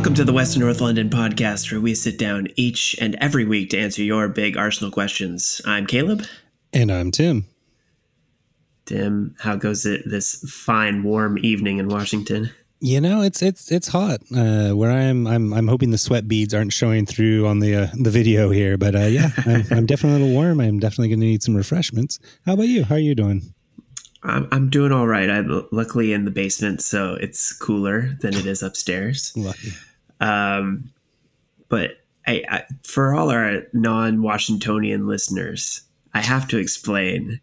Welcome to the West and North London podcast, where we sit down each and every week to answer your big Arsenal questions. I'm Caleb. And I'm Tim. Tim, how goes it this fine, warm evening in Washington? You know, it's it's it's hot. Uh, where I am, I'm I'm hoping the sweat beads aren't showing through on the uh, the video here. But uh, yeah, I'm, I'm definitely a little warm. I'm definitely going to need some refreshments. How about you? How are you doing? I'm I'm doing all right. I'm luckily in the basement, so it's cooler than it is upstairs. Lucky. Um, but I, I, for all our non-Washingtonian listeners, I have to explain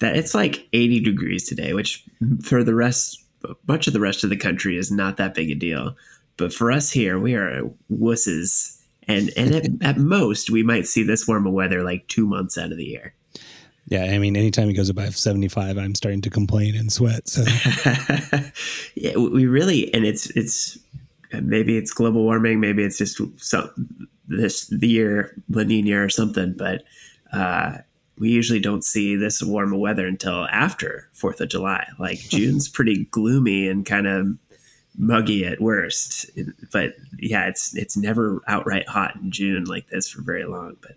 that it's like 80 degrees today, which for the rest, much of the rest of the country is not that big a deal. But for us here, we are wusses. And, and at, at most, we might see this warmer weather like two months out of the year. Yeah, I mean, anytime it goes above 75, I'm starting to complain and sweat. So, yeah, we really, and it's, it's, maybe it's global warming, maybe it's just some, this the year La Nina or something, but, uh, we usually don't see this warmer weather until after Fourth of July. Like June's pretty gloomy and kind of muggy at worst. But yeah, it's it's never outright hot in June like this for very long. But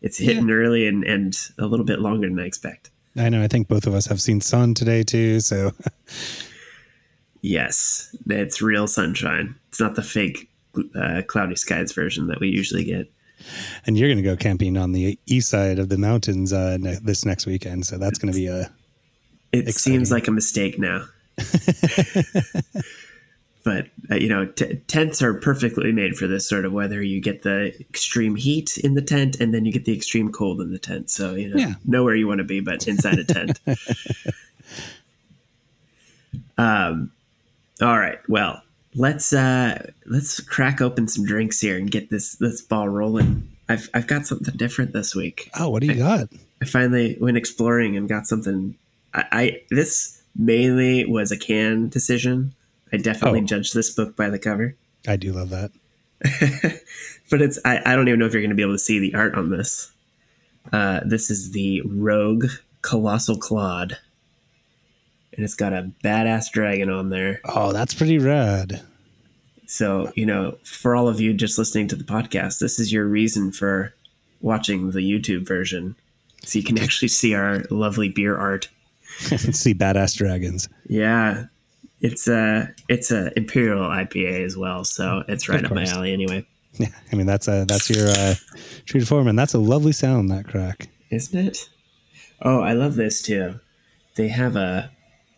it's hitting yeah. early and, and a little bit longer than I expect. I know. I think both of us have seen sun today too. So yes, it's real sunshine. It's not the fake uh, cloudy skies version that we usually get and you're going to go camping on the east side of the mountains uh, ne- this next weekend. So that's going to be a. It exciting. seems like a mistake now. but uh, you know, t- tents are perfectly made for this sort of weather. You get the extreme heat in the tent, and then you get the extreme cold in the tent. So you know, yeah. know where you want to be, but inside a tent. um. All right. Well, let's uh let's crack open some drinks here and get this this ball rolling. I've I've got something different this week. Oh, what do you I, got? I finally went exploring and got something. I, I this mainly was a can decision. I definitely oh. judged this book by the cover. I do love that. but it's I, I don't even know if you're going to be able to see the art on this. Uh, this is the Rogue Colossal Claude and it's got a badass dragon on there. Oh, that's pretty rad. So, you know, for all of you just listening to the podcast, this is your reason for watching the YouTube version. So you can actually see our lovely beer art. see badass dragons. Yeah. It's a it's a imperial IPA as well, so it's right up my alley anyway. Yeah, I mean that's a that's your uh, true to form, and that's a lovely sound that crack, isn't it? Oh, I love this too. They have a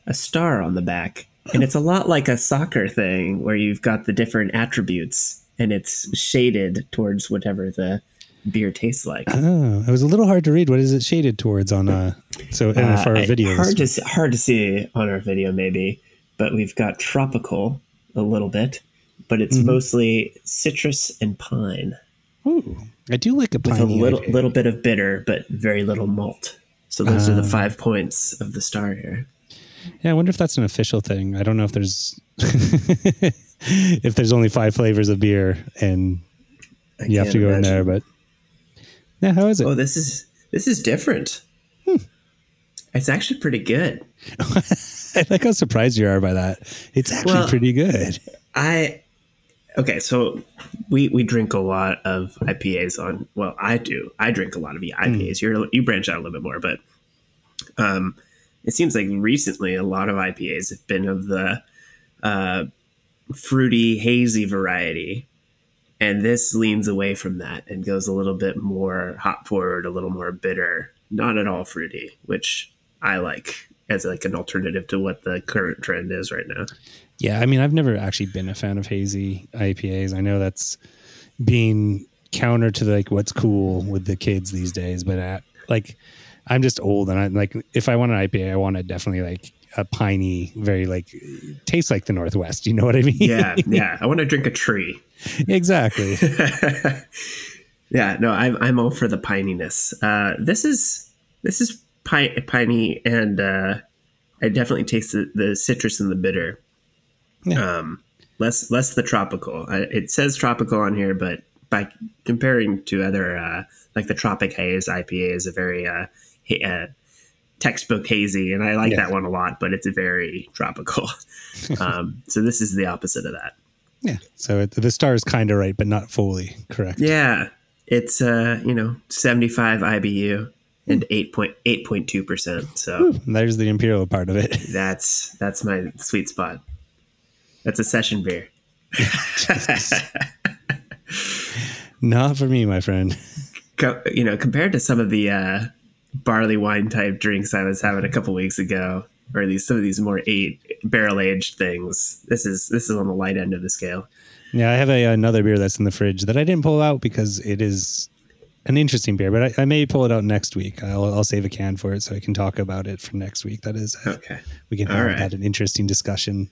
a star on the back. And it's a lot like a soccer thing where you've got the different attributes and it's shaded towards whatever the beer tastes like. Oh, it was a little hard to read. What is it shaded towards on uh so uh, for our videos? Hard to see, hard to see on our video maybe, but we've got tropical a little bit, but it's mm-hmm. mostly citrus and pine. Ooh, I do like a with a little little bit of bitter, but very little malt. So those uh, are the ah. five points of the star here. Yeah, I wonder if that's an official thing. I don't know if there's if there's only five flavors of beer and I you have to go imagine. in there, but yeah, how is it? Oh, this is this is different. Hmm. It's actually pretty good. I like how surprised you are by that. It's actually well, pretty good. I okay, so we we drink a lot of IPAs on. Well, I do. I drink a lot of IPAs. Mm. You're you branch out a little bit more, but um, it seems like recently a lot of IPAs have been of the uh, fruity, hazy variety. And this leans away from that and goes a little bit more hop forward, a little more bitter, not at all fruity, which I like as like an alternative to what the current trend is right now. Yeah, I mean, I've never actually been a fan of hazy IPAs. I know that's being counter to like what's cool with the kids these days, but at, like I'm just old and I like if I want an IPA, I want it definitely like a piney, very like tastes like the Northwest. You know what I mean? Yeah, yeah. I want to drink a tree. Exactly. yeah, no, I'm I'm all for the pininess. Uh, this is this is pi- piney, and uh, I definitely taste the, the citrus and the bitter. Yeah. Um, less less the tropical. I, it says tropical on here, but by comparing to other uh, like the Tropic Haze IPA is a very uh, uh, textbook hazy, and I like yeah. that one a lot, but it's very tropical. um, so this is the opposite of that. Yeah. So it, the star is kind of right, but not fully correct. Yeah, it's uh, you know, 75 IBU and 8.8.2 percent. So There's the imperial part of it. that's that's my sweet spot. That's a session beer. Not for me, my friend. Co- you know, compared to some of the uh, barley wine type drinks I was having a couple weeks ago, or these some of these more eight barrel aged things, this is this is on the light end of the scale. Yeah, I have a, another beer that's in the fridge that I didn't pull out because it is an interesting beer, but I, I may pull it out next week. I'll, I'll save a can for it so I can talk about it for next week. That is, uh, Okay. we can All have right. that an interesting discussion.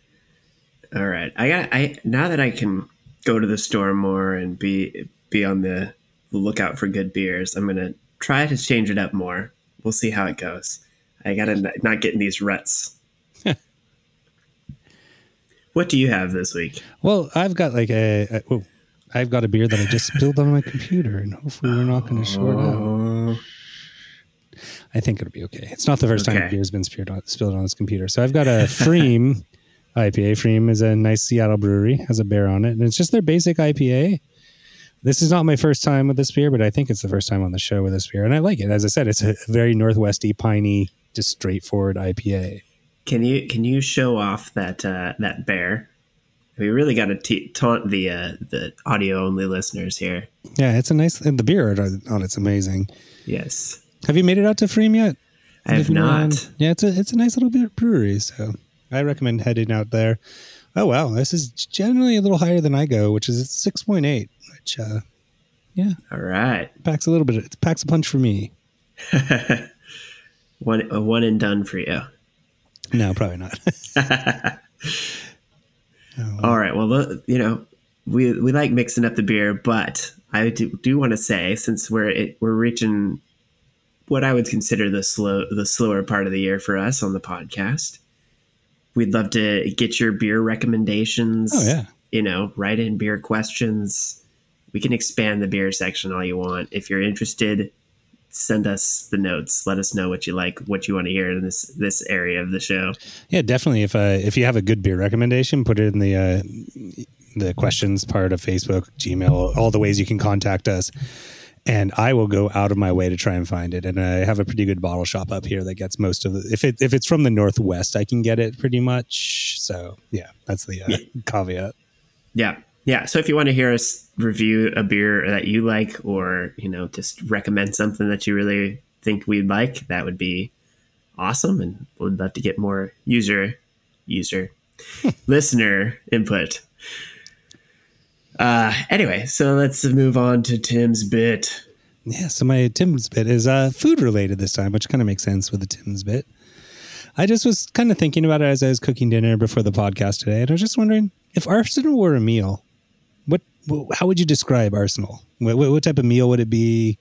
All right. I got I now that I can go to the store more and be be on the lookout for good beers, I'm gonna try to change it up more. We'll see how it goes. I gotta not get in these ruts. what do you have this week? Well, I've got like a, a oh, I've got a beer that I just spilled on my computer, and hopefully we're not going to short out. Oh, I think it'll be okay. It's not the first time Okay. a beer's been spilled on, spilled on this computer. So I've got a Freem IPA. Freem is a nice Seattle brewery, has a bear on it, and it's just their basic IPA. This is not my first time with this beer, but I think it's the first time on the show with this beer, and I like it. As I said, it's a very northwesty, piney, just straightforward IPA. Can you can you show off that uh, that bear? We really got to taunt the uh, the audio only listeners here. Yeah, it's a nice. And the beer on it's amazing. Yes, Have you made it out to Freem yet? I have Living not. around- Yeah, it's a it's a nice little beer brewery, so I recommend heading out there. Oh wow, this is generally a little higher than I go, which is six point eight, which uh, yeah, All right. packs a little bit. It packs a punch for me. one a one and done for you. No, probably not. Oh, All right. Well, look, you know, we we like mixing up the beer, but I do, do want to say since we're it, we're reaching what I would consider the slow the slower part of the year for us on the podcast, we'd love to get your beer recommendations. Oh, yeah. You know, write in beer questions. We can expand the beer section all you want. If you're interested, send us the notes. Let us know what you like, what you want to hear in this this area of the show. yeah, definitely. If uh, if you have a good beer recommendation, put it in the uh, the questions part of Facebook, Gmail, all the ways you can contact us. And I will go out of my way to try and find it. And I have a pretty good bottle shop up here that gets most of it. If it if it's from the northwest, I can get it pretty much. So yeah, that's the uh, Yeah. caveat. Yeah. Yeah. So if you want to hear us review a beer that you like or, you know, just recommend something that you really think we'd like, that would be awesome. And we'd love to get more user, user, listener input. Uh, anyway, so let's move on to Tim's bit. Yeah, so my Tim's bit is uh, food related this time, which kind of makes sense with the Tim's bit. I just was kind of thinking about it as I was cooking dinner before the podcast today, and I was just wondering if Arsenal were a meal, how would you describe Arsenal? What, what, what type of meal would it be?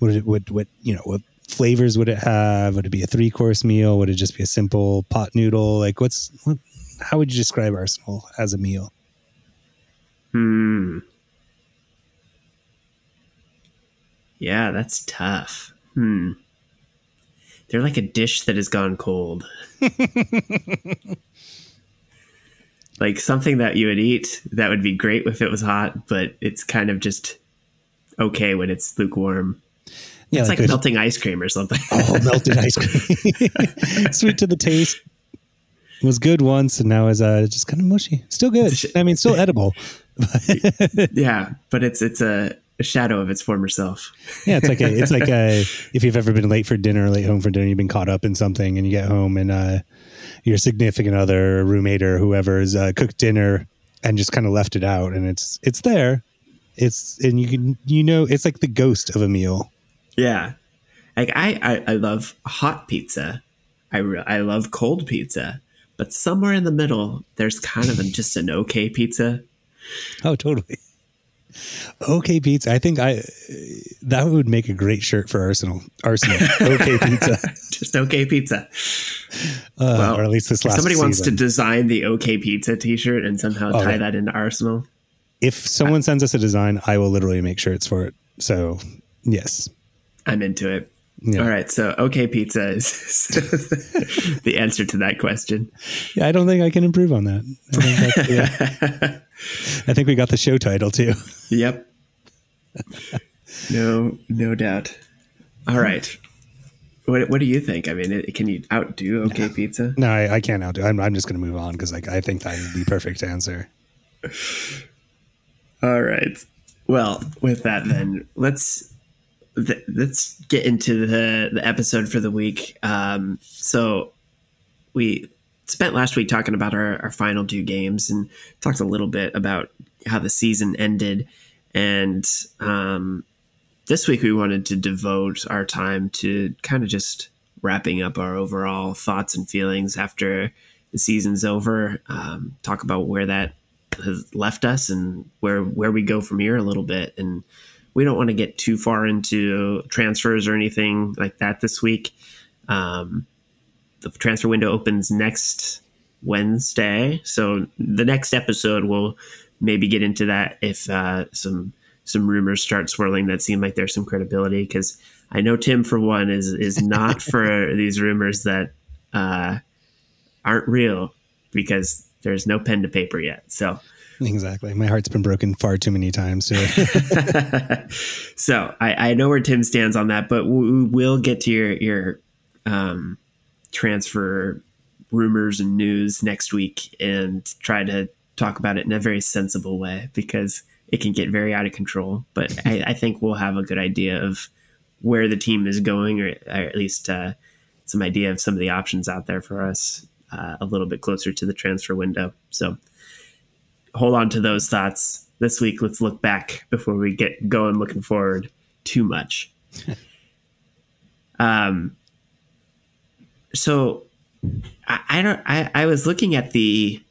Would it would what you know what flavors would it have? Would it be a three course meal? Would it just be a simple pot noodle? Like what's what? How would you describe Arsenal as a meal? Hmm. Yeah, that's tough. Hmm. They're like a dish that has gone cold. like something that you would eat that would be great if it was hot, but it's kind of just okay when it's lukewarm. Yeah, it's like, a- melting ice cream or something. Oh, melted ice cream. Sweet to the taste. Was good once and now is uh, just kind of mushy. Still good. I mean, still edible. yeah, but it's it's a, a shadow of its former self. Yeah, it's like a, it's like a, if you've ever been late for dinner, or late home for dinner, you've been caught up in something, and you get home and uh, your significant other, roommate, or whoever has uh, cooked dinner and just kind of left it out, and it's it's there. It's and you can you know it's like the ghost of a meal. Yeah, like I I, I love hot pizza. I re- I love cold pizza, but somewhere in the middle, there's kind of just an okay pizza. Oh, totally. Okay, pizza. I think I that would make a great shirt for Arsenal. Arsenal. Okay, pizza. Just okay pizza. Uh, Well, or at least this If last. somebody wants to design the okay pizza T-shirt and somehow Oh, tie that into Arsenal, If someone sends us a design, I will literally make shirts for it. So yes, I'm into it. Yeah. All right, so OK Pizza is the answer to that question. Yeah, I don't think I can improve on that. I think, yeah. I think we got the show title too. Yep. No, no doubt. All right. What, what do you think? I mean, can you outdo OK Pizza? No, I, I can't outdo. I'm, I'm just going to move on because like I think that is the perfect answer. All right. Well, with that, then let's th- let's get into the the episode for the week. Um, so we spent last week talking about our, our final two games and talked a little bit about how the season ended. And um, this week we wanted to devote our time to kind of just wrapping up our overall thoughts and feelings after the season's over. Um, talk about where that has left us and where where we go from here a little bit. And we don't want to get too far into transfers or anything like that this week. Um, the transfer window opens next Wednesday, so the next episode will maybe get into that if uh, some some rumors start swirling that seem like there's some credibility because I know Tim for one is is not for these rumors that uh, aren't real because there's no pen to paper yet. So exactly, my heart's been broken far too many times too. so I, I know where Tim stands on that, but we will get to your your um, transfer rumors and news next week and try to talk about it in a very sensible way because it can get very out of control. But I, I think we'll have a good idea of where the team is going, or, or at least uh, some idea of some of the options out there for us uh, a little bit closer to the transfer window. So hold on to those thoughts. This week, let's look back before we get going looking forward too much. um, so I, I don't. I, I was looking at the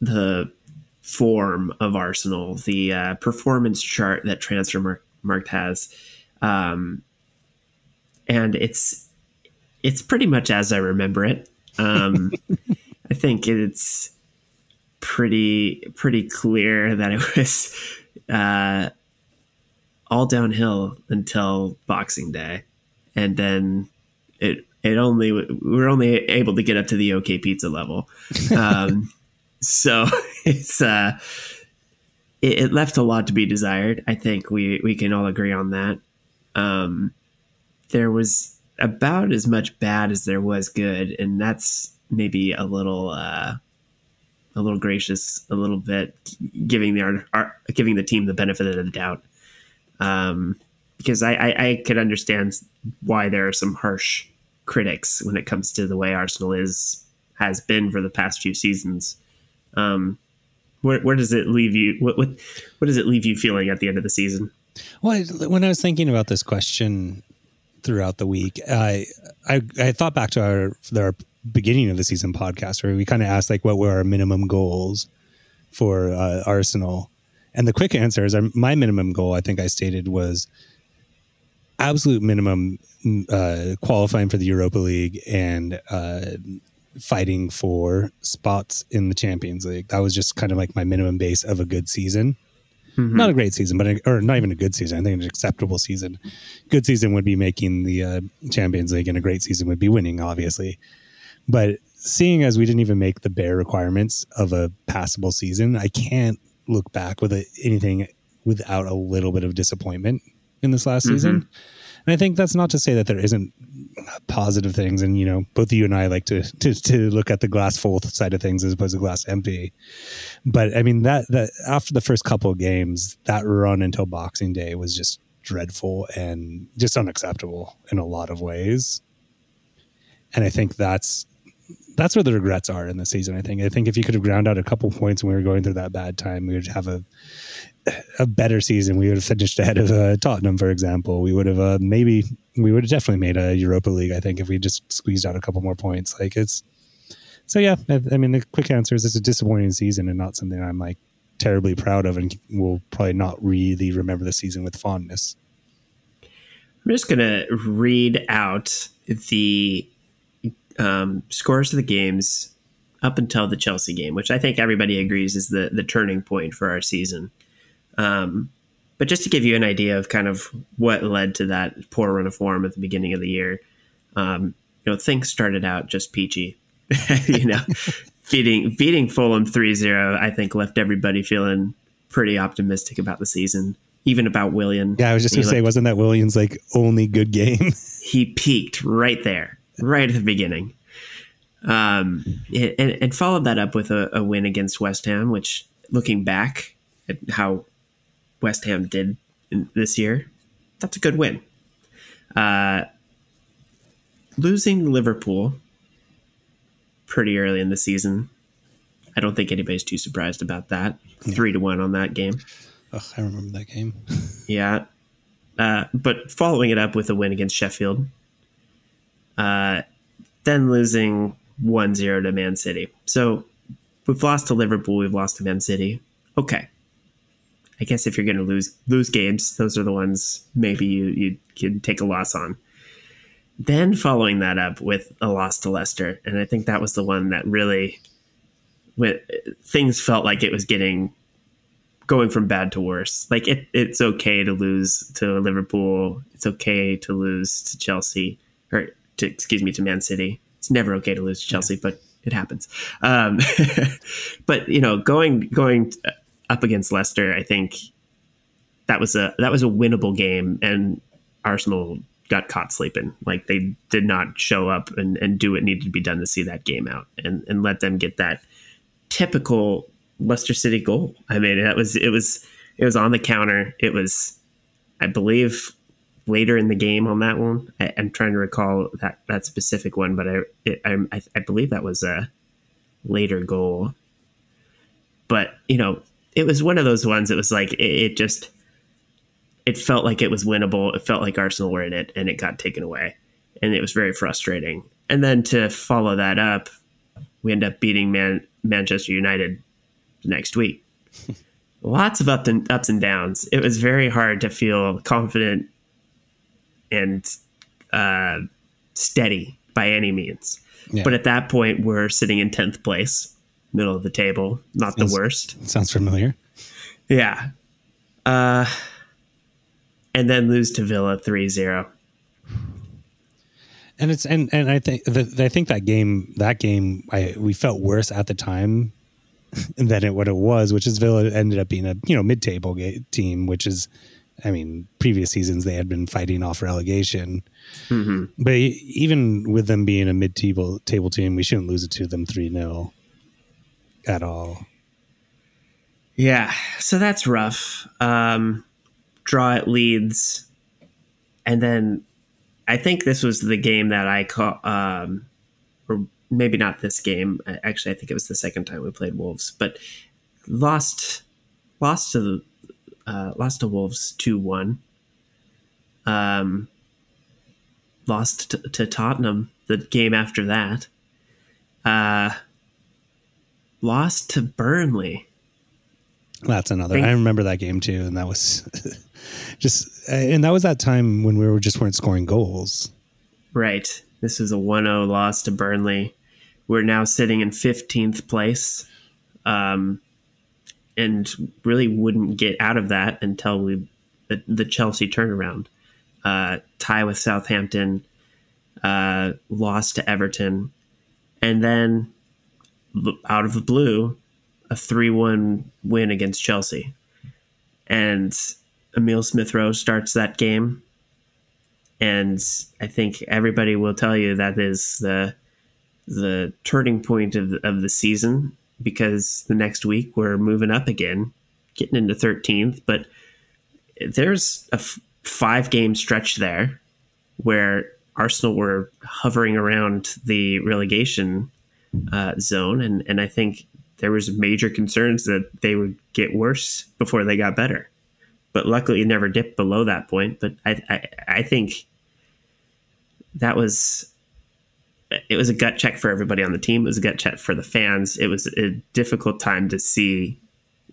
the form of Arsenal, the uh, performance chart that Transfermarkt has, um, and it's it's pretty much as I remember it. Um, I think it's pretty pretty clear that it was uh, all downhill until Boxing Day, and then it it only we were only able to get up to the OK Pizza level. Um, so it's uh, it, it, left a lot to be desired. I think we we can all agree on that. Um, there was about as much bad as there was good, and that's maybe a little uh, a little gracious, a little bit giving the art giving the team the benefit of the doubt. Um, because I, I, I could understand why there are some harsh critics when it comes to the way Arsenal is has been for the past few seasons. Um, where, where does it leave you? What, what what does it leave you feeling at the end of the season? Well, when I was thinking about this question throughout the week, I I, I thought back to our our beginning of the season podcast where we kind of asked like what were our minimum goals for uh, Arsenal, and the quick answer is our, my minimum goal. I think I stated was absolute minimum uh, qualifying for the Europa League and uh, fighting for spots in the Champions League. That was just kind of like my minimum base of a good season. Mm-hmm. Not a great season, but a, or not even a good season. I think an acceptable season. Good season would be making the uh, Champions League, and a great season would be winning, obviously. But seeing as we didn't even make the bare requirements of a passable season, I can't look back with a, anything without a little bit of disappointment in this last mm-hmm. season. And I think that's not to say that there isn't positive things. And, you know, both you and I like to, to, to look at the glass full side of things as opposed to glass empty. But I mean, that, that after the first couple of games, that run until Boxing Day was just dreadful and just unacceptable in a lot of ways. And I think that's that's where the regrets are in the season. I think. I think if you could have ground out a couple points when we were going through that bad time, we would have a a better season. We would have finished ahead of uh, Tottenham, for example. We would have uh, maybe we would have definitely made a Europa League. I think if we just squeezed out a couple more points. Like it's so yeah. I, I mean, the quick answer is it's a disappointing season and not something I'm like terribly proud of, and will probably not really remember the season with fondness. I'm just gonna read out the um, scores of the games up until the Chelsea game, which I think everybody agrees is the the turning point for our season. Um, but just to give you an idea of kind of what led to that poor run of form at the beginning of the year, um, you know, things started out just peachy. you know, beating beating Fulham 3-0, I think left everybody feeling pretty optimistic about the season, even about Willian. Yeah, I was just gonna say, wasn't that Willian's like only good game? he peaked right there, right at the beginning. Um, and, and followed that up with a, a win against West Ham, which looking back at how West Ham did this year, that's a good win. Uh, losing Liverpool pretty early in the season, I don't think anybody's too surprised about that. Yeah. Three to one on that game. Oh, I remember that game. yeah, uh, but following it up with a win against Sheffield, uh, then losing 1-0 to Man City. So we've lost to Liverpool, we've lost to Man City. Okay, I guess if you're going to lose lose games, those are the ones maybe you you can take a loss on. Then following that up with a loss to Leicester, and I think that was the one that really, with things felt like it was getting going from bad to worse. Like it, it's okay to lose to Liverpool. It's okay to lose to Chelsea, or to excuse me to Man City. It's never okay to lose to Chelsea, but it happens. Um, but you know, going going up against Leicester, I think that was a that was a winnable game, and Arsenal got caught sleeping. Like they did not show up and, and do what needed to be done to see that game out, and and let them get that typical Leicester City goal. I mean, that was it was it was on the counter. It was, I believe, later in the game on that one. I, am trying to recall that that specific one, but I it, I, I believe that was a later goal. But you know, it was one of those ones. It was like it, it just it felt like it was winnable. It felt like Arsenal were in it, and it got taken away, and it was very frustrating. And then to follow that up, we end up beating Man- Manchester United next week. Lots of up and ups and downs. It was very hard to feel confident and uh, steady by any means. Yeah. But at that point, we're sitting in tenth place middle of the table. Not sounds, the worst. Sounds familiar. Yeah. Uh, and then lose to Villa 3-0. And it's and and I think that I think that game that game I we felt worse at the time than it what it was, which is Villa ended up being a you know mid table team, which is I mean previous seasons they had been fighting off relegation, mm-hmm. but even with them being a mid table table team, we shouldn't lose it to them three 0 at all. Yeah, so that's rough. Um, draw at Leeds, and then I think this was the game that I call, um, or maybe not this game. Actually, I think it was the second time we played Wolves, but lost, lost to the, uh, lost to Wolves two one. Um, lost to, to Tottenham the game after that. Uh, lost to Burnley. That's another. I remember that game too, and that was just, and that was that time when we were just weren't scoring goals. Right. This is a 1-0 loss to Burnley. We're now sitting in 15th place, um, and really wouldn't get out of that until we the, the Chelsea turnaround. Uh, tie with Southampton, uh, lost to Everton, and then out of the blue a 3 1 win against Chelsea. And Emile Smith Rowe starts that game. And I think everybody will tell you that is the the turning point of of the season because the next week we're moving up again, getting into 13th. But there's a f- five game stretch there where Arsenal were hovering around the relegation uh, zone, and and I think there was major concerns that they would get worse before they got better. But luckily, it never dipped below that point. But I, I, I think that was it was a gut check for everybody on the team. It was a gut check for the fans. It was a difficult time to see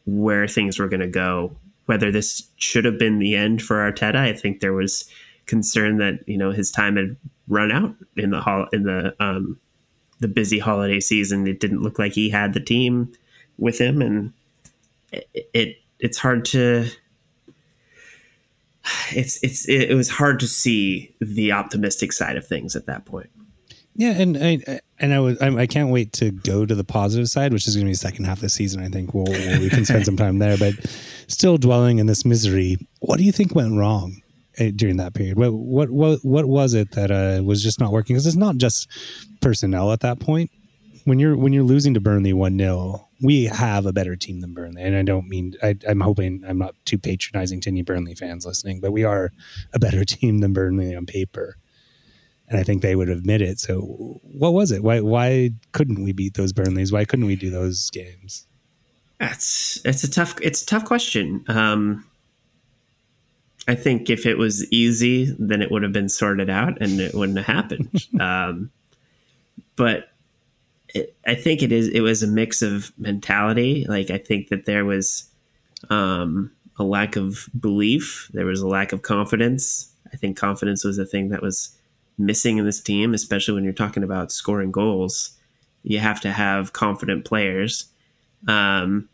where things were going to go. Whether this should have been the end for Arteta, I think there was concern that you know his time had run out in the hall in the um, the busy holiday season, it didn't look like he had the team with him, and it, it it's hard to it's it's it was hard to see the optimistic side of things at that point. Yeah, and I and I was I can't wait to go to the positive side, which is going to be the second half of the season. I think we'll, we'll can spend some time there, but still dwelling in this misery. What do you think went wrong eh, during that period? What what what what was it that uh, was just not working? Because it's not just personnel at that point. When you're when you're losing to Burnley one 0 we have a better team than Burnley, and I don't mean I, I'm hoping I'm not too patronizing to any Burnley fans listening, but we are a better team than Burnley on paper and I think they would admit it. So, what was it? Why why couldn't we beat those Burnleys? Why couldn't we do those games? That's it's a tough it's a tough question. Um, I think if it was easy, then it would have been sorted out and it wouldn't have happened. um, but it, I think it is it was a mix of mentality. Like I think that there was um, a lack of belief. There was a lack of confidence. I think confidence was a thing that was missing in this team, especially when you're talking about scoring goals. You have to have confident players. Um,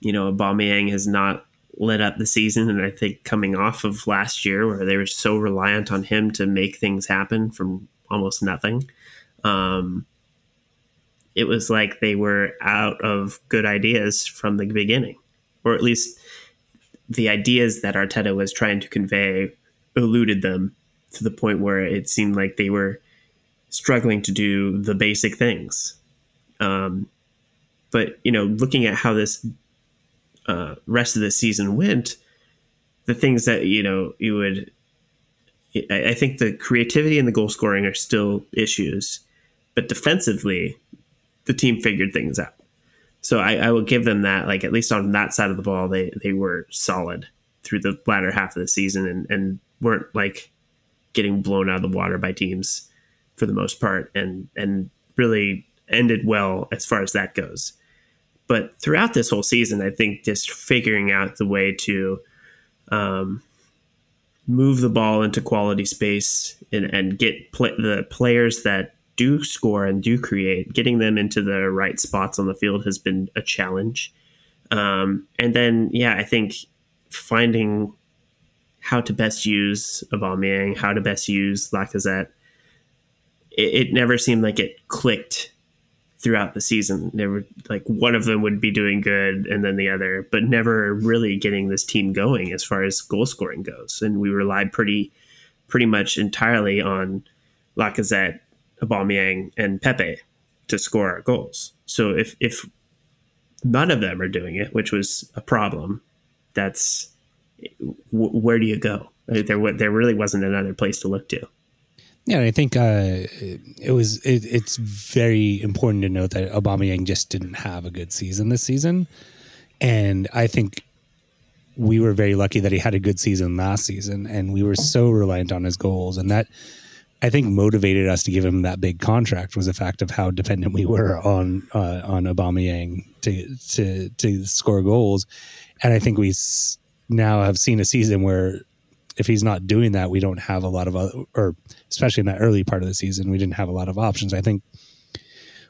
you know, Aubameyang has not lit up the season, and I think coming off of last year where they were so reliant on him to make things happen from almost nothing, um, it was like they were out of good ideas from the beginning, or at least the ideas that Arteta was trying to convey eluded them to the point where it seemed like they were struggling to do the basic things. Um, but you know, looking at how this uh, rest of the season went, the things that you know you would, I, I think the creativity and the goal scoring are still issues, but defensively, the team figured things out. So I, I will give them that. Like at least on that side of the ball, they they were solid through the latter half of the season and and weren't like getting blown out of the water by teams for the most part, and and really ended well as far as that goes. But throughout this whole season, I think just figuring out the way to um, move the ball into quality space and, and get pl- the players that do score and do create, getting them into the right spots on the field has been a challenge. Um, and then, yeah, I think finding how to best use Aubameyang, how to best use Lacazette. It, it never seemed like it clicked throughout the season. There were like one of them would be doing good and then the other, but never really getting this team going as far as goal scoring goes. And we relied pretty pretty much entirely on Lacazette, Aubameyang, and Pepe to score our goals. So if if none of them are doing it, which was a problem, that's where do you go? There, there really wasn't another place to look to. Yeah, I think uh, it was. It, it's very important to note that Aubameyang just didn't have a good season this season, and I think we were very lucky that he had a good season last season, and we were so reliant on his goals, and that I think motivated us to give him that big contract was the fact of how dependent we were on uh, on Aubameyang to to to score goals, and I think we now have seen a season where if he's not doing that, we don't have a lot of, other, or especially in that early part of the season, we didn't have a lot of options. I think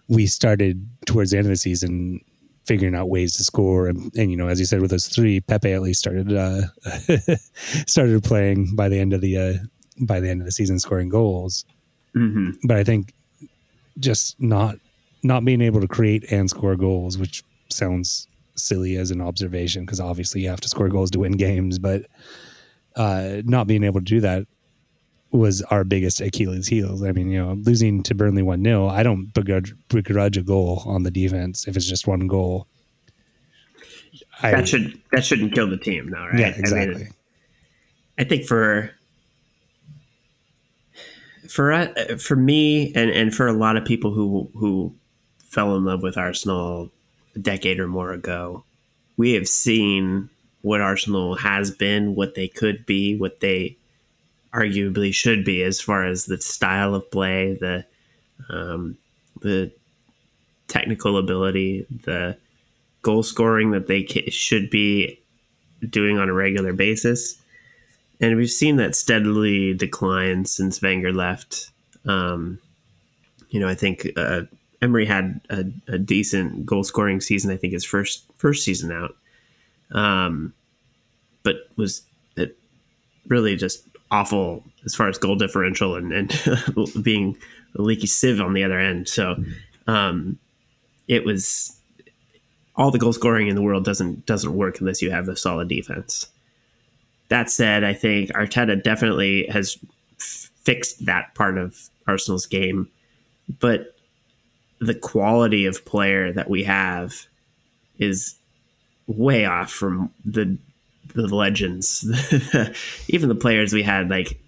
we started towards the end of the season figuring out ways to score, and, and you know, as you said, with those three, Pepe at least started uh, started playing by the end of the uh, by the end of the season, scoring goals. Mm-hmm. But I think just not not being able to create and score goals, which sounds silly as an observation because obviously you have to score goals to win games, but uh, not being able to do that was our biggest Achilles heels. I mean, you know, losing to Burnley 1 0, I don't begrudge, begrudge a goal on the defense if it's just one goal. I, that should that shouldn't kill the team, though, right? Yeah, exactly. I, mean, I think for for uh, for me and and for a lot of people who who fell in love with Arsenal a decade or more ago, we have seen what Arsenal has been, what they could be, what they arguably should be as far as the style of play, the um, the technical ability, the goal scoring that they should be doing on a regular basis. And we've seen that steadily decline since Wenger left. Um, you know, I think uh, Emery had a, a, decent goal scoring season. I think his first first season out, um, but was it really just awful as far as goal differential and, and being a leaky sieve on the other end. So um, it was all the goal scoring in the world doesn't doesn't work unless you have a solid defense. That said, I think Arteta definitely has f- fixed that part of Arsenal's game, but the quality of player that we have is way off from the the legends, even the players we had like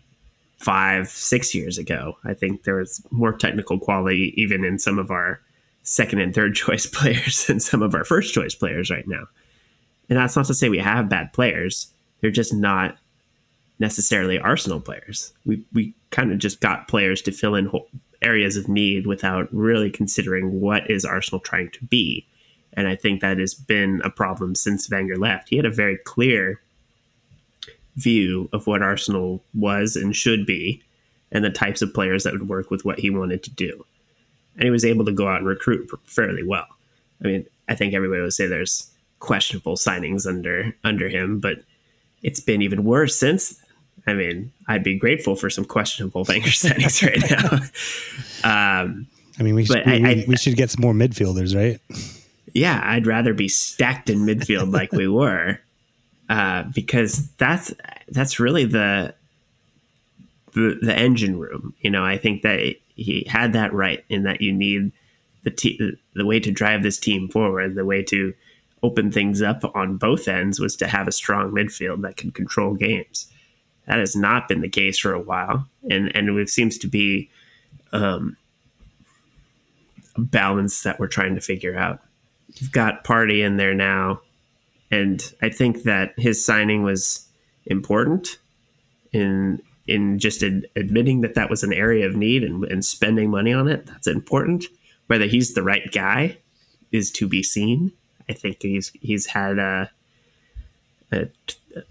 five, six years ago. I think there was more technical quality even in some of our second and third choice players than some of our first choice players right now. And that's not to say we have bad players; they're just not necessarily Arsenal players. We we kind of just got players to fill in areas of need without really considering what is Arsenal trying to be. And I think that has been a problem since Wenger left. He had a very clear view of what Arsenal was and should be and the types of players that would work with what he wanted to do. And he was able to go out and recruit fairly well. I mean, I think everybody would say there's questionable signings under under him, but it's been even worse since. I mean, I'd be grateful for some questionable Wenger signings right now. Um, I mean, we, should, we, I, I, we should get some more midfielders, right? yeah, I'd rather be stacked in midfield like we were, uh, because that's that's really the, the, the engine room. You know, I think that it, he had that right in that you need the te- the way to drive this team forward, the way to open things up on both ends was to have a strong midfield that can control games. That has not been the case for a while, and and it seems to be um, a balance that we're trying to figure out you've got Partey in there now, and I think that his signing was important in in just ad- admitting that that was an area of need and, and spending money on it. That's important. Whether he's the right guy is to be seen. I think he's he's had a, a,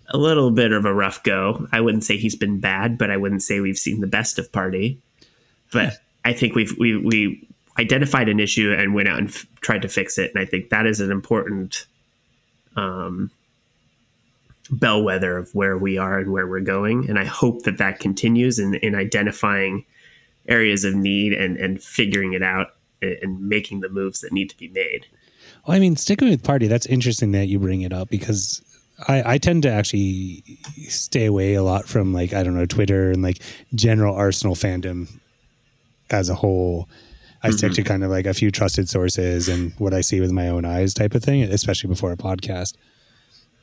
a little bit of a rough go. I wouldn't say he's been bad, but I wouldn't say we've seen the best of Partey. But I think we've we we identified an issue and went out and f- tried to fix it. And I think that is an important um, bellwether of where we are and where we're going. And I hope that that continues in, in identifying areas of need and, and figuring it out and, and making the moves that need to be made. Well, I mean, sticking with Partey, that's interesting that you bring it up because I, I tend to actually stay away a lot from like, I don't know, Twitter and like general Arsenal fandom as a whole I mm-hmm. stick to kind of like a few trusted sources and what I see with my own eyes type of thing, especially before a podcast.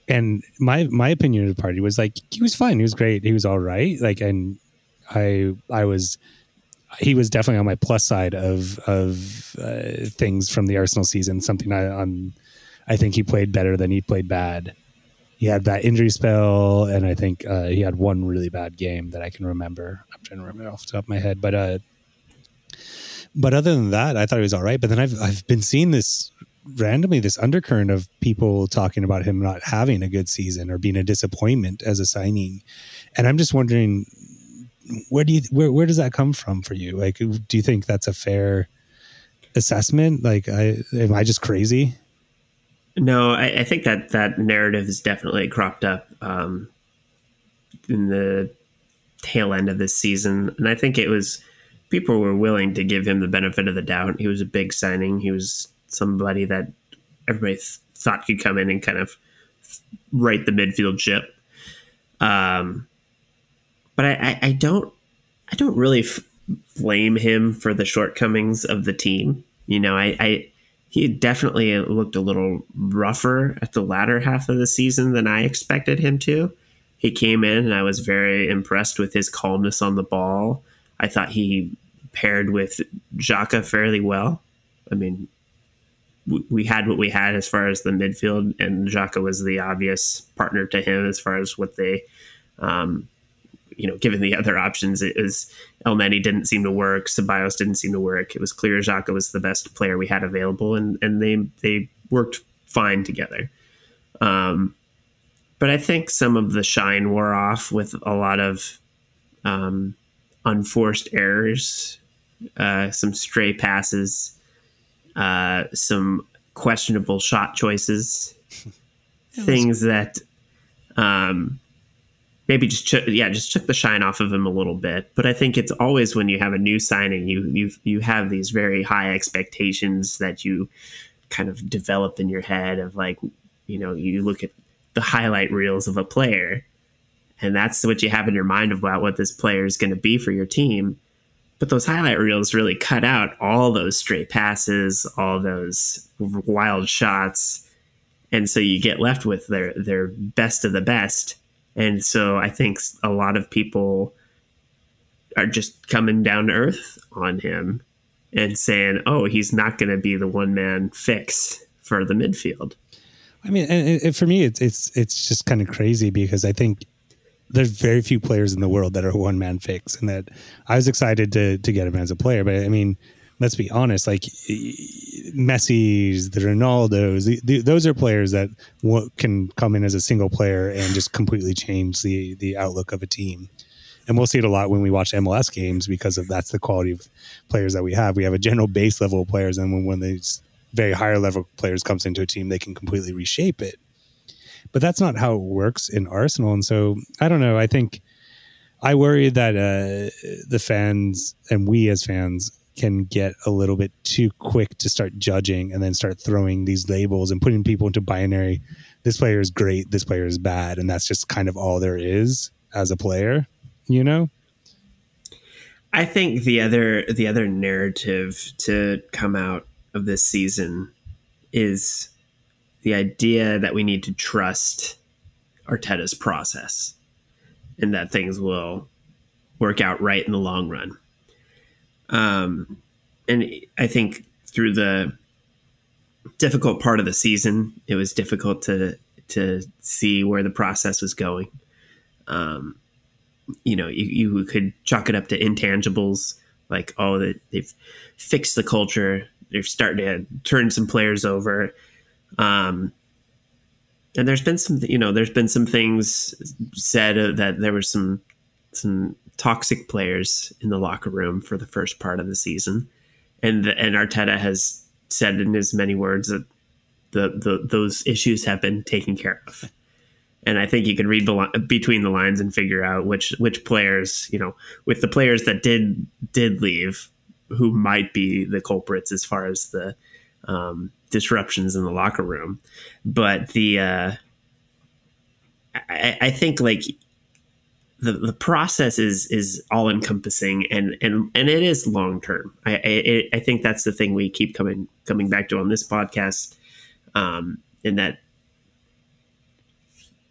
And my my opinion of the Partey was like he was fine, he was great, he was all right. Like, and I I was he was definitely on my plus side of of uh, things from the Arsenal season. Something I on I think he played better than he played bad. He had that injury spell, and I think uh, he had one really bad game that I can remember. I'm trying to remember off the top of my head, but uh, but other than that, I thought he was all right. But then I've I've been seeing this randomly this undercurrent of people talking about him not having a good season or being a disappointment as a signing, and I'm just wondering where do you where where does that come from for you? Like, do you think that's a fair assessment? Like, I am I just crazy? No, I, I think that that narrative has definitely cropped up um, in the tail end of this season, and I think it was people were willing to give him the benefit of the doubt. He was a big signing. He was somebody that everybody th- thought could come in and kind of right the midfield ship. Um, but I, I, I, don't, I don't really f- blame him for the shortcomings of the team. You know, I, I, he definitely looked a little rougher at the latter half of the season than I expected him to. He came in and I was very impressed with his calmness on the ball. I thought he paired with Xhaka fairly well. I mean, we, had what we had as far as the midfield, and Xhaka was the obvious partner to him as far as what they, um, you know, given the other options, it was Elneny didn't seem to work, Ceballos didn't seem to work. It was clear Xhaka was the best player we had available, and and they they worked fine together. Um, but I think some of the shine wore off with a lot of um, unforced errors uh, some stray passes, uh, some questionable shot choices, things that, um, maybe just yeah just took the shine off of him a little bit. But I think it's always when you have a new signing, you you you have these very high expectations that you kind of develop in your head of like you know you look at the highlight reels of a player and that's what you have in your mind about what this player is going to be for your team. But those highlight reels really cut out all those straight passes all those wild shots. And so you get left with their their best of the best and so i think a lot of people are just coming down to earth on him and saying oh he's not going to be the one man fix for the midfield I mean, and, for me, it's it's it's just kind of crazy because I think there's very few players in the world that are one man fix, and that I was excited to to get him as a player. But I mean, let's be honest, like Messi's, the Ronaldo's, the, the, those are players that w- can come in as a single player and just completely change the the outlook of a team. And we'll see it a lot when we watch MLS games because of that's the quality of players that we have. We have a general base level of players, and when when these very higher level players comes into a team, they can completely reshape it. But that's not how it works in Arsenal. And so I don't know. I think I worry that uh, the fans and we as fans can get a little bit too quick to start judging and then start throwing these labels and putting people into binary. This player is great. This player is bad. And that's just kind of all there is as a player, you know? I think the other the other narrative to come out of this season is the idea that we need to trust Arteta's process and that things will work out right in the long run. Um, and I think through the difficult part of the season, it was difficult to to see where the process was going. Um, you know, you, you could chalk it up to intangibles like, oh, that they've fixed the culture, they're starting to turn some players over. Um, and there's been some, you know, there's been some things said that there were some some toxic players in the locker room for the first part of the season, and and Arteta has said in as many words that the, the those issues have been taken care of. And I think you can read between the lines and figure out which which players, you know, with the players that did did leave, who might be the culprits as far as the um, disruptions in the locker room. But the uh, I, I think like the, the process is is all encompassing and and and it is long term. I, I, I think that's the thing we keep coming coming back to on this podcast, um, in that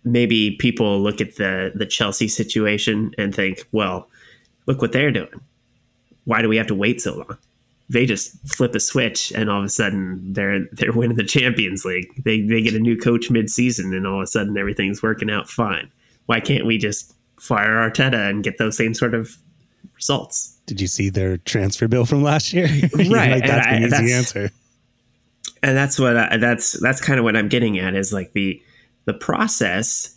maybe people look at the the Chelsea situation and think, well, look what they're doing why do we have to wait so long? They just flip a switch and all of a sudden they're they're winning the Champions League. They they get a new coach mid season and all of a sudden everything's working out fine. Why can't we just fire Arteta and get those same sort of results? Did you see their transfer bill from last year? right, like, that's an easy answer. And that's what I, that's that's kind of what I'm getting at is like the the process.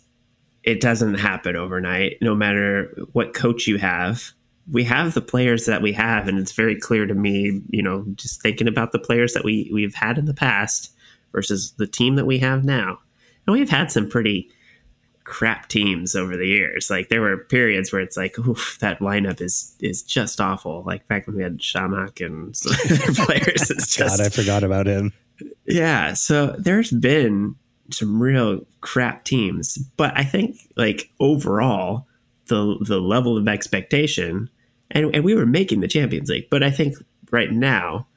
It doesn't happen overnight, no matter what coach you have we have the players that we have, and it's very clear to me, you know, just thinking about the players that we we've had in the past versus the team that we have now. And we've had some pretty crap teams over the years. Like there were periods where it's like, oof, that lineup is is just awful. Like back when we had Chamakh and some other players. It's just God, I forgot about him. Yeah. So there's been some real crap teams. But I think like overall, the the level of expectation and, and we were making the Champions League. But I think right now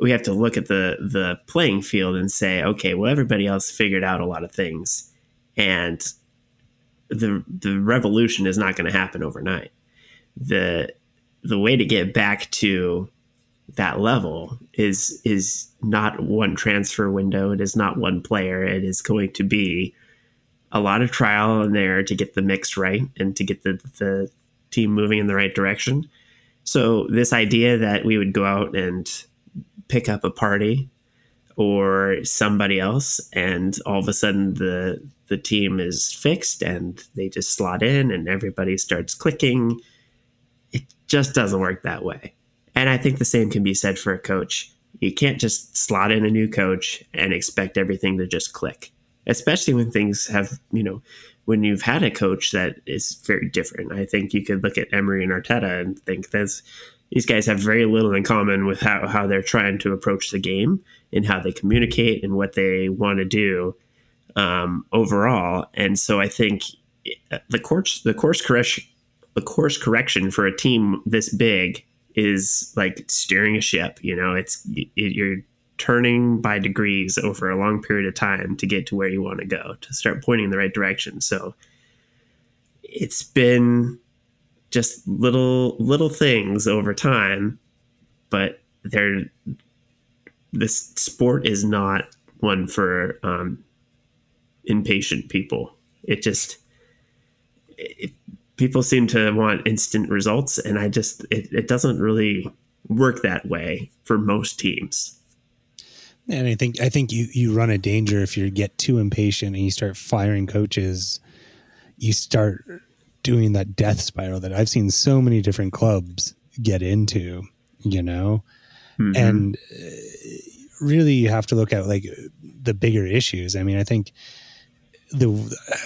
we have to look at the the playing field and say, okay, well, everybody else figured out a lot of things, and the the revolution is not going to happen overnight. the The way to get back to that level is is not one transfer window. It is not one player. It is going to be a lot of trial and error to get the mix right and to get the the team moving in the right direction. So this idea that we would go out and pick up a Partey or somebody else and all of a sudden the the team is fixed and they just slot in and everybody starts clicking. It just doesn't work that way. And i think the same can be said for a coach. You can't just slot in a new coach and expect everything to just click especially when things have you know when you've had a coach that is very different. I think you could look at Emery and Arteta and think that's these guys have very little in common with how, how they're trying to approach the game and how they communicate and what they want to do um, overall. And so I think the course the course correction the course correction for a team this big is like steering a ship. You know, it's it, you're turning by degrees over a long period of time to get to where you want to go to start pointing in the right direction. So it's been just little little things over time, but they're this sport is not one for um, impatient people. It just it, people seem to want instant results, and I just it, it doesn't really work that way for most teams. And I think I think you you run a danger if you get too impatient and you start firing coaches. You start doing that death spiral that I've seen so many different clubs get into, you know, mm-hmm. and uh, really you have to look at like the bigger issues. I mean, I think the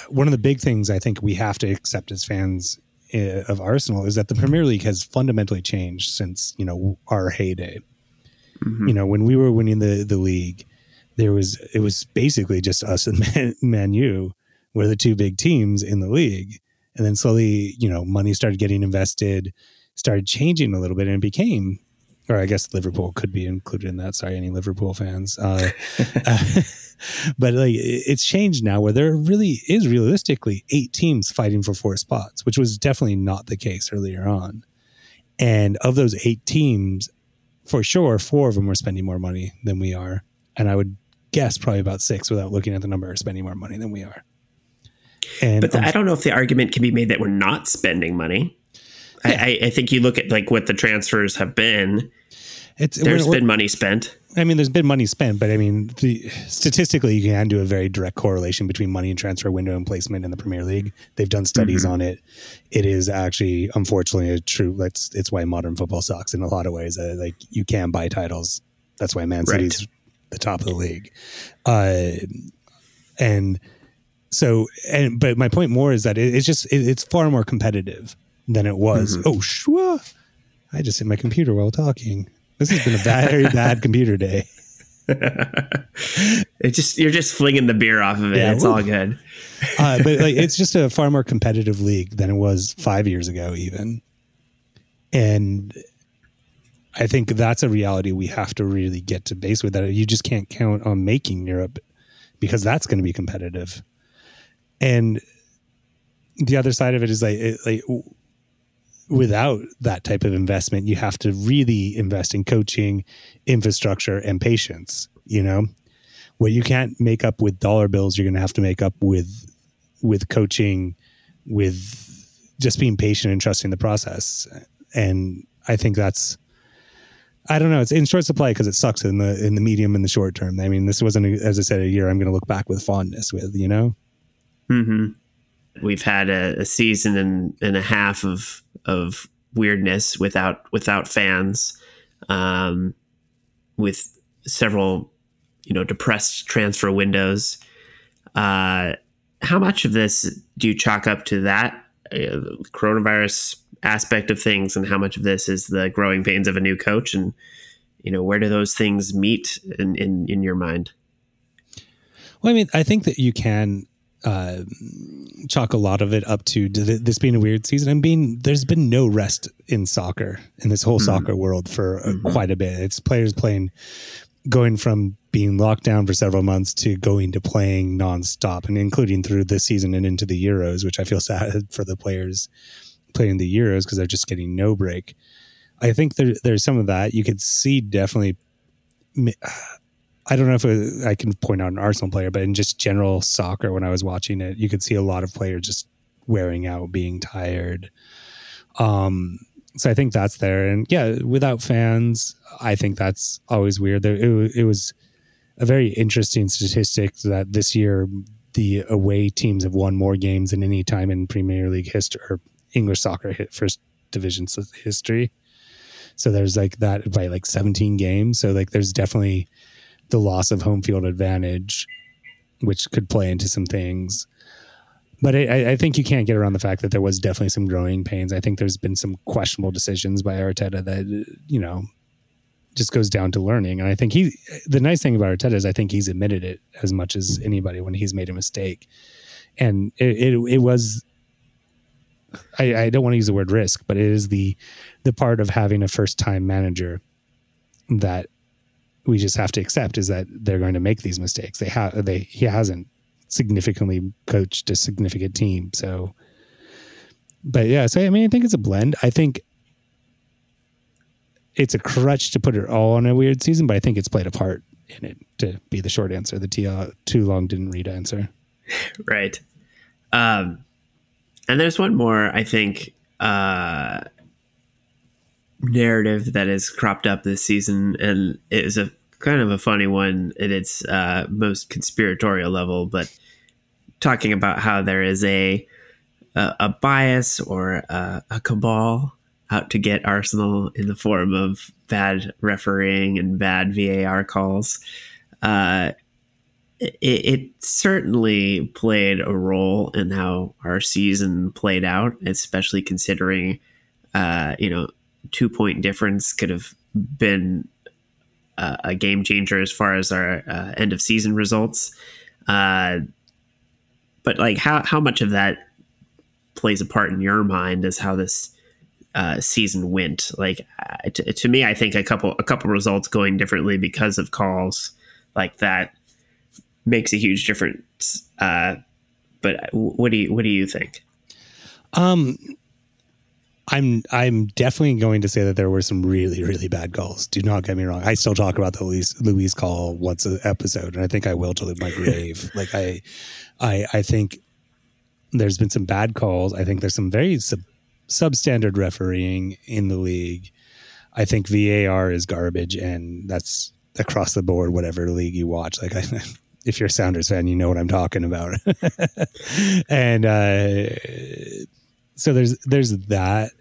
one of the big things I think we have to accept as fans uh, of Arsenal is that the Premier League has fundamentally changed since you know our heyday. Mm-hmm. You know, when we were winning the the league, there was it was basically just us and Man, Man U were the two big teams in the league, and then slowly, you know, money started getting invested, started changing a little bit, and it became or I guess Liverpool could be included in that. Sorry, any Liverpool fans. Uh, uh, but like it's changed now where there really is realistically eight teams fighting for four spots, which was definitely not the case earlier on. And of those eight teams, for sure, four of them are spending more money than we are. And I would guess probably about six without looking at the number are spending more money than we are. And but the, I don't know if the argument can be made that we're not spending money. Yeah. I, I, think you look at like what the transfers have been. It's there's been money spent. I mean, there's been money spent, but I mean, the, statistically, you can do a very direct correlation between money and transfer window and placement in the Premier League. They've done studies mm-hmm. on it. It is actually, unfortunately, a true. That's it's why modern football sucks in a lot of ways. Uh, like you can buy titles. That's why Man City's right. the top of the league. Uh, and so, and but my point more is that it, it's just it, it's far more competitive than it was. Mm-hmm. Oh, sure. I just hit my computer while talking. This has been a very bad computer day. it just you're just flinging the beer off of it. Yeah, it's all good. uh, but like, it's just a far more competitive league than it was five years ago, even. And I think that's a reality we have to really get to base with. That you just can't count on making Europe because that's going to be competitive. And the other side of it is like, it, like without that type of investment, you have to really invest in coaching, infrastructure, and patience. You know, what you can't make up with dollar bills, you're going to have to make up with with coaching, with just being patient and trusting the process. And I think that's I don't know. It's in short supply because it sucks in the in the medium and the short term. I mean, this wasn't, as I said, a year I'm going to look back with fondness with. You know. Hmm. We've had a, a season and, and a half of of weirdness without without fans, um, with several you know depressed transfer windows. Uh, how much of this do you chalk up to that uh, coronavirus aspect of things, and how much of this is the growing pains of a new coach? And you know, where do those things meet in in, in your mind? Well, I mean, I think that you can uh, chalk a lot of it up to this being a weird season I mean, there's been no rest in soccer in this whole mm-hmm. soccer world for uh, mm-hmm. quite a bit. It's players playing, going from being locked down for several months to going to playing nonstop, and including through this season and into the Euros, which I feel sad for the players playing the Euros because they're just getting no break. I think there, there's some of that you could see definitely I don't know if I can point out an Arsenal player, but in just general soccer, when I was watching it, you could see a lot of players just wearing out, being tired. Um, so I think that's there, and yeah, without fans, I think that's always weird. There, it, it was a very interesting statistic that this year the away teams have won more games than any time in Premier League history or English soccer hit first division history. So there's like that by like 17 games. So like there's definitely the loss of home field advantage, which could play into some things. but I, I, think you can't get around the fact that there was definitely some growing pains. I think there's been some questionable decisions by Arteta that you know just goes down to learning. And I think he, the nice thing about Arteta is I think he's admitted it as much as anybody when he's made a mistake. And it, it, it was, I, I don't want to use the word risk, but it is the, the part of having a first time manager that we just have to accept is that they're going to make these mistakes. They have, they, he hasn't significantly coached a significant team. So, but yeah, so I mean, I think it's a blend. I think it's a crutch to put it all on a weird season, but I think it's played a part in it to be the short answer. The T- uh, too long didn't read answer. right. Um, and there's one more, I think, uh, narrative that has cropped up this season, and it is a kind of a funny one at its uh, most conspiratorial level, but talking about how there is a a, a bias or a, a cabal out to get Arsenal in the form of bad refereeing and bad VAR calls. Uh, it, it, certainly played a role in how our season played out, especially considering, uh, you know, two point difference could have been a, game changer as far as our uh, end of season results. Uh, but like, how how much of that plays a part in your mind as how this uh, season went. Like uh, to, me, I think a couple a couple results going differently because of calls like that makes a huge difference. Uh, but what do you what do you think? Um, I'm I'm definitely going to say that there were some really really bad calls. Do not get me wrong. I still talk about the Luiz, Luiz call once an episode, and I think I will till my grave. like I, I I think there's been some bad calls. I think there's some very sub- substandard refereeing in the league. I think VAR is garbage, and that's across the board. Whatever league you watch, like I, if you're a Sounders fan, you know what I'm talking about. and uh, so there's there's that.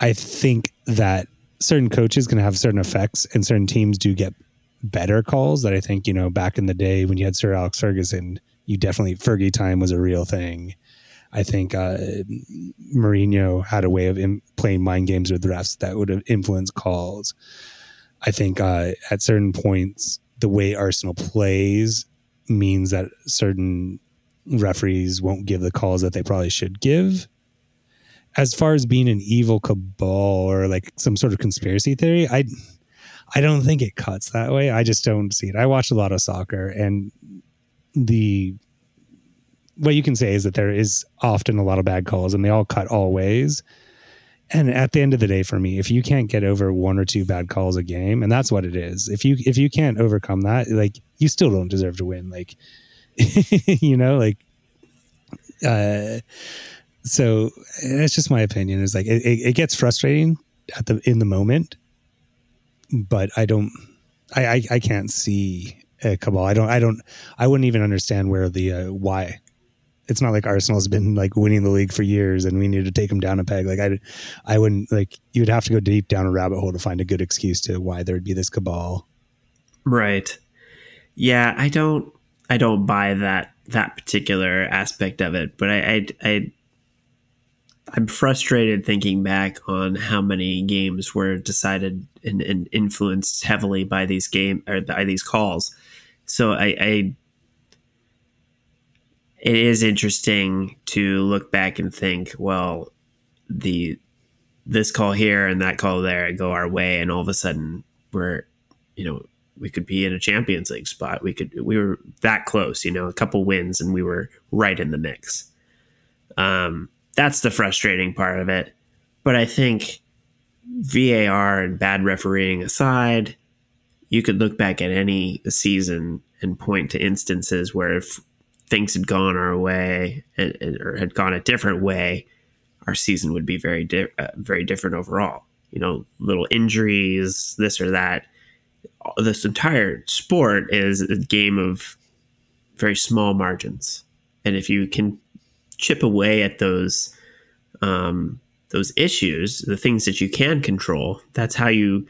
I think that certain coaches can have certain effects, and certain teams do get better calls. That I think you know back in the day when you had Sir Alex Ferguson, you definitely Fergie time was a real thing. I think uh, Mourinho had a way of in, playing mind games with refs that would have influenced calls. I think uh, at certain points, the way Arsenal plays means that certain referees won't give the calls that they probably should give. As far as being an evil cabal or like some sort of conspiracy theory, I I don't think it cuts that way. I just don't see it. I watch a lot of soccer and the what you can say is that there is often a lot of bad calls and they all cut all ways. And at the end of the day, for me, if you can't get over one or two bad calls a game, and that's what it is, if you if you can't overcome that, like you still don't deserve to win. Like you know, like uh so that's just my opinion is like it, it gets frustrating at the in the moment but i don't i i, I can't see a cabal i don't i don't i wouldn't even understand where the uh, why it's not like Arsenal's been like winning the league for years and we need to take them down a peg. Like I, I wouldn't like you would have to go deep down a rabbit hole to find a good excuse to why there'd be this cabal. Right. Yeah, I don't, I don't buy that that particular aspect of it, but I, I, I I'm frustrated thinking back on how many games were decided and, and influenced heavily by these game or by these calls. So I, I it is interesting to look back and think, well, the this call here and that call there go our way, and all of a sudden we're, you know, we could be in a Champions League spot. We could we were that close, you know, a couple wins, and we were right in the mix. Um, that's the frustrating part of it. But I think VAR and bad refereeing aside, you could look back at any season and point to instances where if things had gone our way and, or had gone a different way, our season would be very di- uh, very different overall. You know, little injuries, this or that. This entire sport is a game of very small margins, and if you can chip away at those um, those issues, the things that you can control, that's how you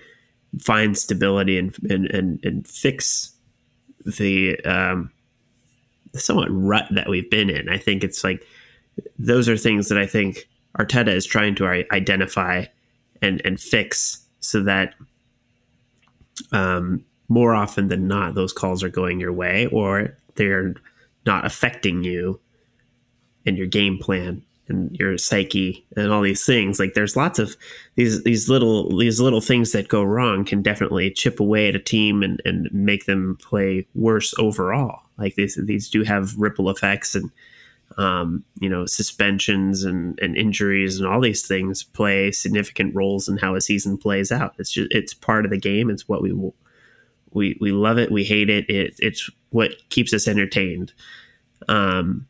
find stability and and and, and fix the um, somewhat rut that we've been in. I think it's like those are things that I think Arteta is trying to identify and and fix so that um, more often than not those calls are going your way or they're not affecting you and your game plan and your psyche and all these things. Like there's lots of these these little these little things that go wrong can definitely chip away at a team and, and make them play worse overall. Like these these do have ripple effects and um, you know suspensions and, and injuries and all these things play significant roles in how a season plays out it's just it's part of the game it's what we we we love it we hate it, it it's what keeps us entertained um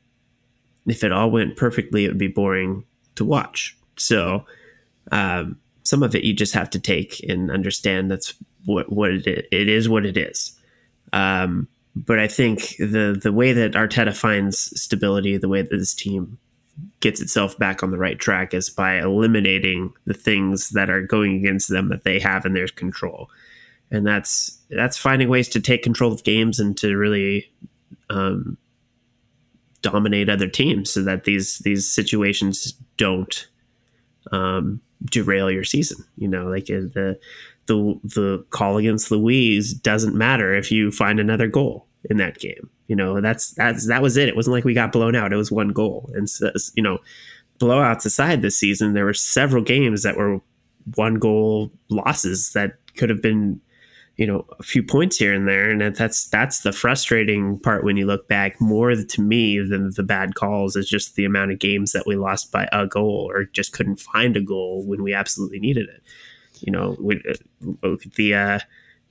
if it all went perfectly, it would be boring to watch. So um, some of it you just have to take and understand that's what what it is. It is what it is. Um, but I think the the way that Arteta finds stability, the way that this team gets itself back on the right track is by eliminating the things that are going against them that they have in their control. And that's that's finding ways to take control of games and to really um, dominate other teams so that these these situations don't um, derail your season. You know, like uh, the the the call against Luiz doesn't matter if you find another goal in that game. You know, that's that's that was it. It wasn't like we got blown out. It was one goal, and so, you know, blowouts aside this season, there were several games that were one goal losses that could have been you know a few points here and there and that's that's the frustrating part when you look back more to me than the bad calls is just the amount of games that we lost by a goal or just couldn't find a goal when we absolutely needed it you know with uh, the uh,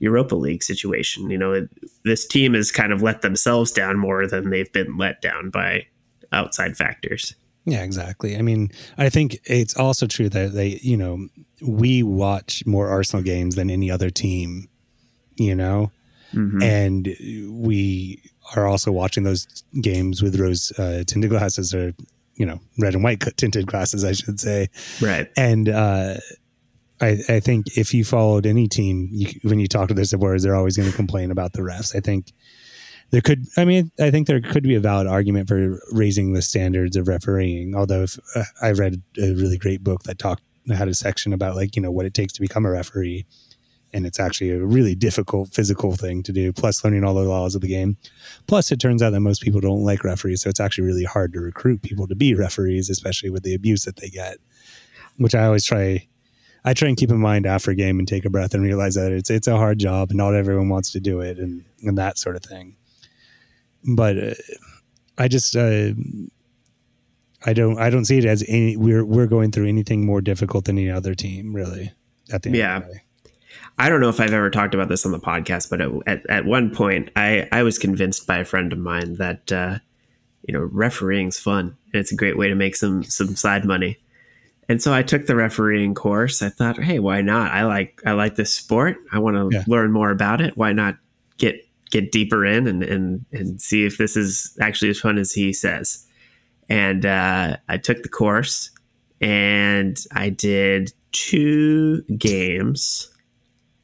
Europa League situation you know this team has kind of let themselves down more than they've been let down by outside factors yeah, exactly. I mean, I think it's also true that they, you know, we watch more Arsenal games than any other team you know? Mm-hmm. And we are also watching those games with rose uh, tinted glasses or, you know, red and white tinted glasses, I should say. Right. And, uh, I, I think if you followed any team, you, when you talk to their supporters, they're always going to complain about the refs. I think there could, I mean, I think there could be a valid argument for raising the standards of refereeing. Although, if uh, I read a really great book that talked had a section about like you know what it takes to become a referee, and it's actually a really difficult physical thing to do plus learning all the laws of the game plus it turns out that most people don't like referees so it's actually really hard to recruit people to be referees especially with the abuse that they get which i always try i try and keep in mind after a game and take a breath and realize that it's it's a hard job and not everyone wants to do it and and that sort of thing but uh, i just uh, I don't I don't see it as any we're we're going through anything more difficult than any other team really at the end yeah. I don't know if I've ever talked about this on the podcast, but at, at one point, I, I was convinced by a friend of mine that uh, you know refereeing's fun and it's a great way to make some some side money. And so I took the refereeing course. I thought, hey, why not? I like I like this sport. I want to yeah. learn more about it. Why not get get deeper in and and and see if this is actually as fun as he says. And uh, I took the course, and I did two games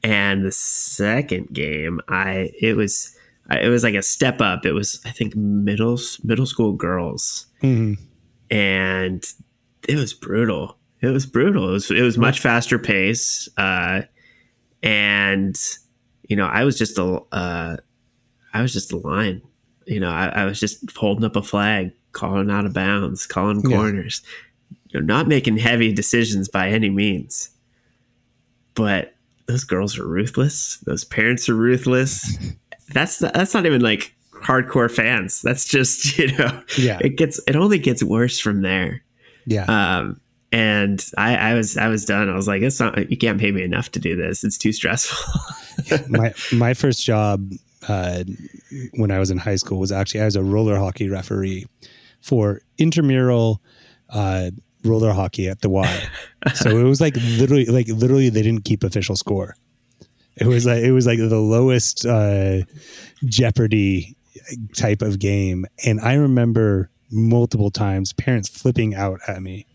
and the second game, I it was it was like a step up. It was I think middle middle school girls, mm-hmm. and it was brutal. It was brutal. It was it was much faster pace, uh, and you know I was just a uh, I was just a line. You know I, I, was just holding up a flag, calling out of bounds, calling corners. Yeah. You know, not making heavy decisions by any means, but those girls are ruthless. Those parents are ruthless. That's not, that's not even like hardcore fans. That's just you know, yeah. It gets it only gets worse from there. Yeah. Um, and I, I was I was done. I was like, it's not. You can't pay me enough to do this. It's too stressful. my my first job uh, when I was in high school was actually as a roller hockey referee for intramural uh, roller hockey at the Y. so it was like literally, like literally, they didn't keep official score. It was like it was like the lowest uh, Jeopardy type of game, and I remember multiple times parents flipping out at me.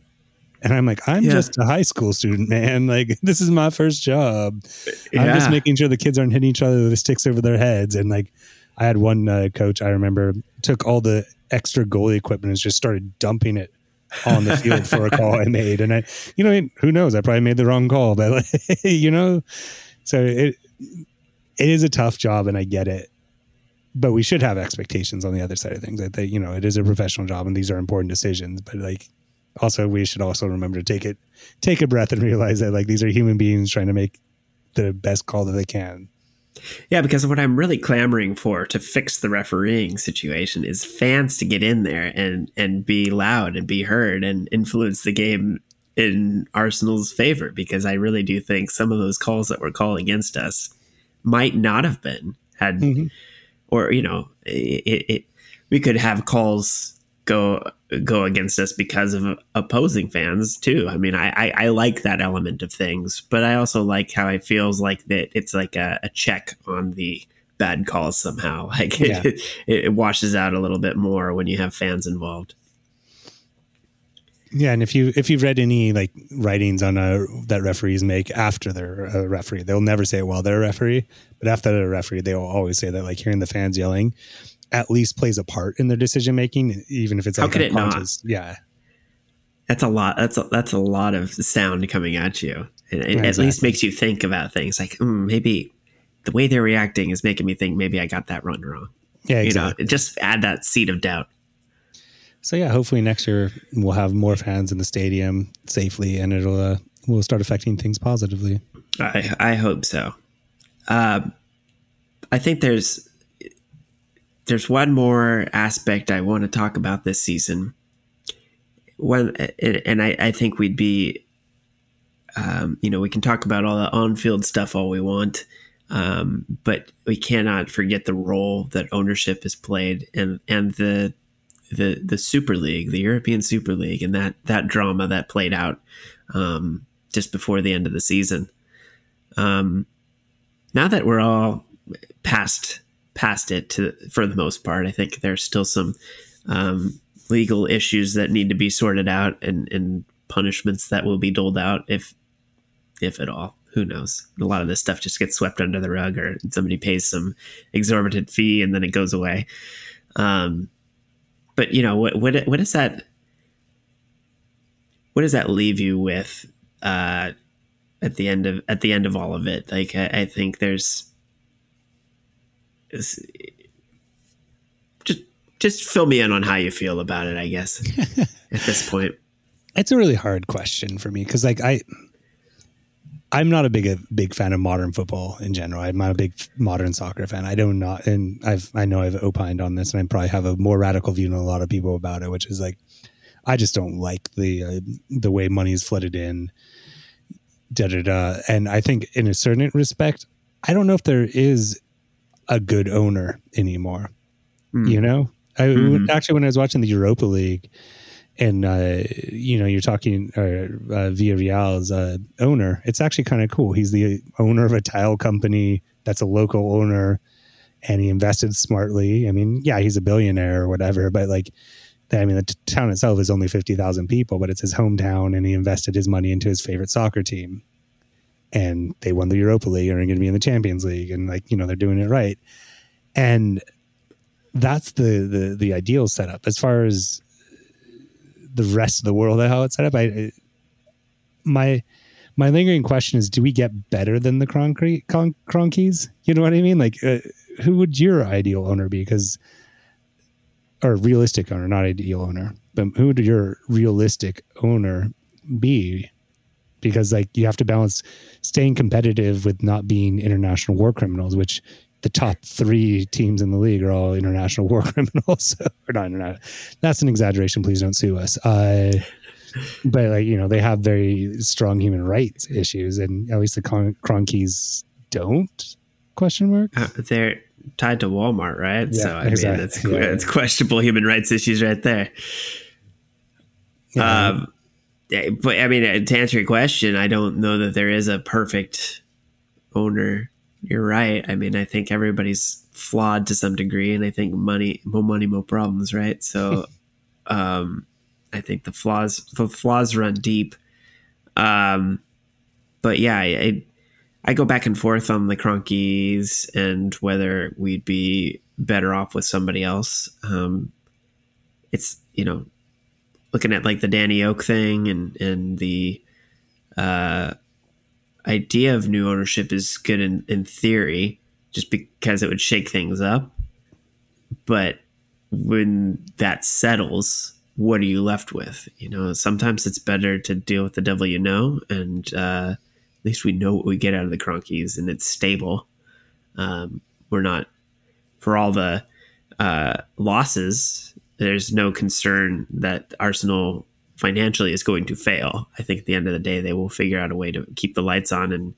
And I'm like, I'm yeah. just a high school student, man. Like, this is my first job. Yeah. I'm just making sure the kids aren't hitting each other with sticks over their heads. And like, I had one uh, coach I remember took all the extra goalie equipment and just started dumping it on the field for a call I made. And I, you know, who knows? I probably made the wrong call, but you know, so it it is a tough job, and I get it. But we should have expectations on the other side of things. I think you know it is a professional job, and these are important decisions. But like, also we should also remember to take it, take a breath, and realize that like these are human beings trying to make the best call that they can. Yeah, because what I'm really clamoring for to fix the refereeing situation is fans to get in there and and be loud and be heard and influence the game in Arsenal's favor. Because I really do think some of those calls that were called against us might not have been had, mm-hmm. Or you know, it, it we could have calls go go against us because of opposing fans too. I mean, I, I, I, like that element of things, but I also like how it feels like that it's like a, a check on the bad calls somehow. Like yeah. it, it, washes out a little bit more when you have fans involved. Yeah, and if you if you've read any like writings on a that referees make after they're a referee, they'll never say well they're a referee, but after they're a referee, they will always say that like hearing the fans yelling at least plays a part in their decision making, even if it's how like could it not? Yeah, that's a lot. That's a, that's a lot of sound coming at you. It, it exactly. at least makes you think about things like mm, maybe the way they're reacting is making me think maybe I got that run wrong. Yeah, exactly. You know, just add that seed of doubt. So yeah, hopefully next year we'll have more fans in the stadium safely, and it'll uh, will start affecting things positively. I I hope so. Uh, I think there's there's one more aspect I want to talk about this season. One, and I, I think we'd be, um, you know, we can talk about all the on-field stuff all we want, um, but we cannot forget the role that ownership has played and and the the the Super League, the European Super League, and that that drama that played out um, just before the end of the season. Um, now that we're all past past it to for the most part. I think there's still some um, legal issues that need to be sorted out and, and punishments that will be doled out if if at all. Who knows? A lot of this stuff just gets swept under the rug, or somebody pays some exorbitant fee and then it goes away. Um, but you know what? What, what does that? What does that leave you with uh, at the end of at the end of all of it? Like I, I think there's just just fill me in on how you feel about it. I guess at this point, it's a really hard question for me because like I. I'm not a big a big fan of modern football in general. I'm not a big modern soccer fan. I don't not, and I've I know I've opined on this, and I probably have a more radical view than a lot of people about it, which is like I just don't like the uh, the way money is flooded in. Da da da. And I think in a certain respect, I don't know if there is a good owner anymore. Mm. You know, I mm-hmm. actually when I was watching the Europa League, and uh, you know you're talking uh, uh, uh, owner. It's actually kind of cool. He's the owner of a tile company that's a local owner, and he invested smartly. I mean, yeah, he's a billionaire or whatever, but like. I mean, the t- town itself is only 50,000 people, but it's his hometown, and he invested his money into his favorite soccer team and they won the Europa League and are going to be in the Champions League and like you know they're doing it right, and that's the the the ideal setup as far as the rest of the world how it's set up. I my my lingering question is: Do we get better than the Kroenke, Kroenkes? You know what I mean? Like, uh, who would your ideal owner be? Because or realistic owner, not ideal owner, but who would your realistic owner be? because like you have to balance staying competitive with not being international war criminals, which the top three teams in the league are all international war criminals. or not international. That's an exaggeration. Please don't sue us. Uh, but like you know, they have very strong human rights issues, and at least the Cron- Kroenkes don't. Question mark. Uh, they're tied to Walmart, right? Yeah, so I exactly. mean, it's yeah. it's questionable human rights issues right there. Yeah. Um, but I mean, uh, to answer your question, I don't know that there is a perfect owner. You're right. I mean, I think everybody's flawed to some degree, and I think money, more money, more problems, right? So, um, I think the flaws, the flaws run deep. Um, but yeah, I, I go back and forth on the Kroenkes and whether we'd be better off with somebody else. Um, it's you know looking at like the Daniel Ek thing and and the uh, idea of new ownership is good in, in theory, just because it would shake things up. But when that settles, what are you left with? You know, sometimes it's better to deal with the devil you know, and uh, at least we know what we get out of the Kroenkes, and it's stable. Um, we're not for all the uh, losses. There's no concern that Arsenal financially is going to fail. I think at the end of the day, they will figure out a way to keep the lights on. And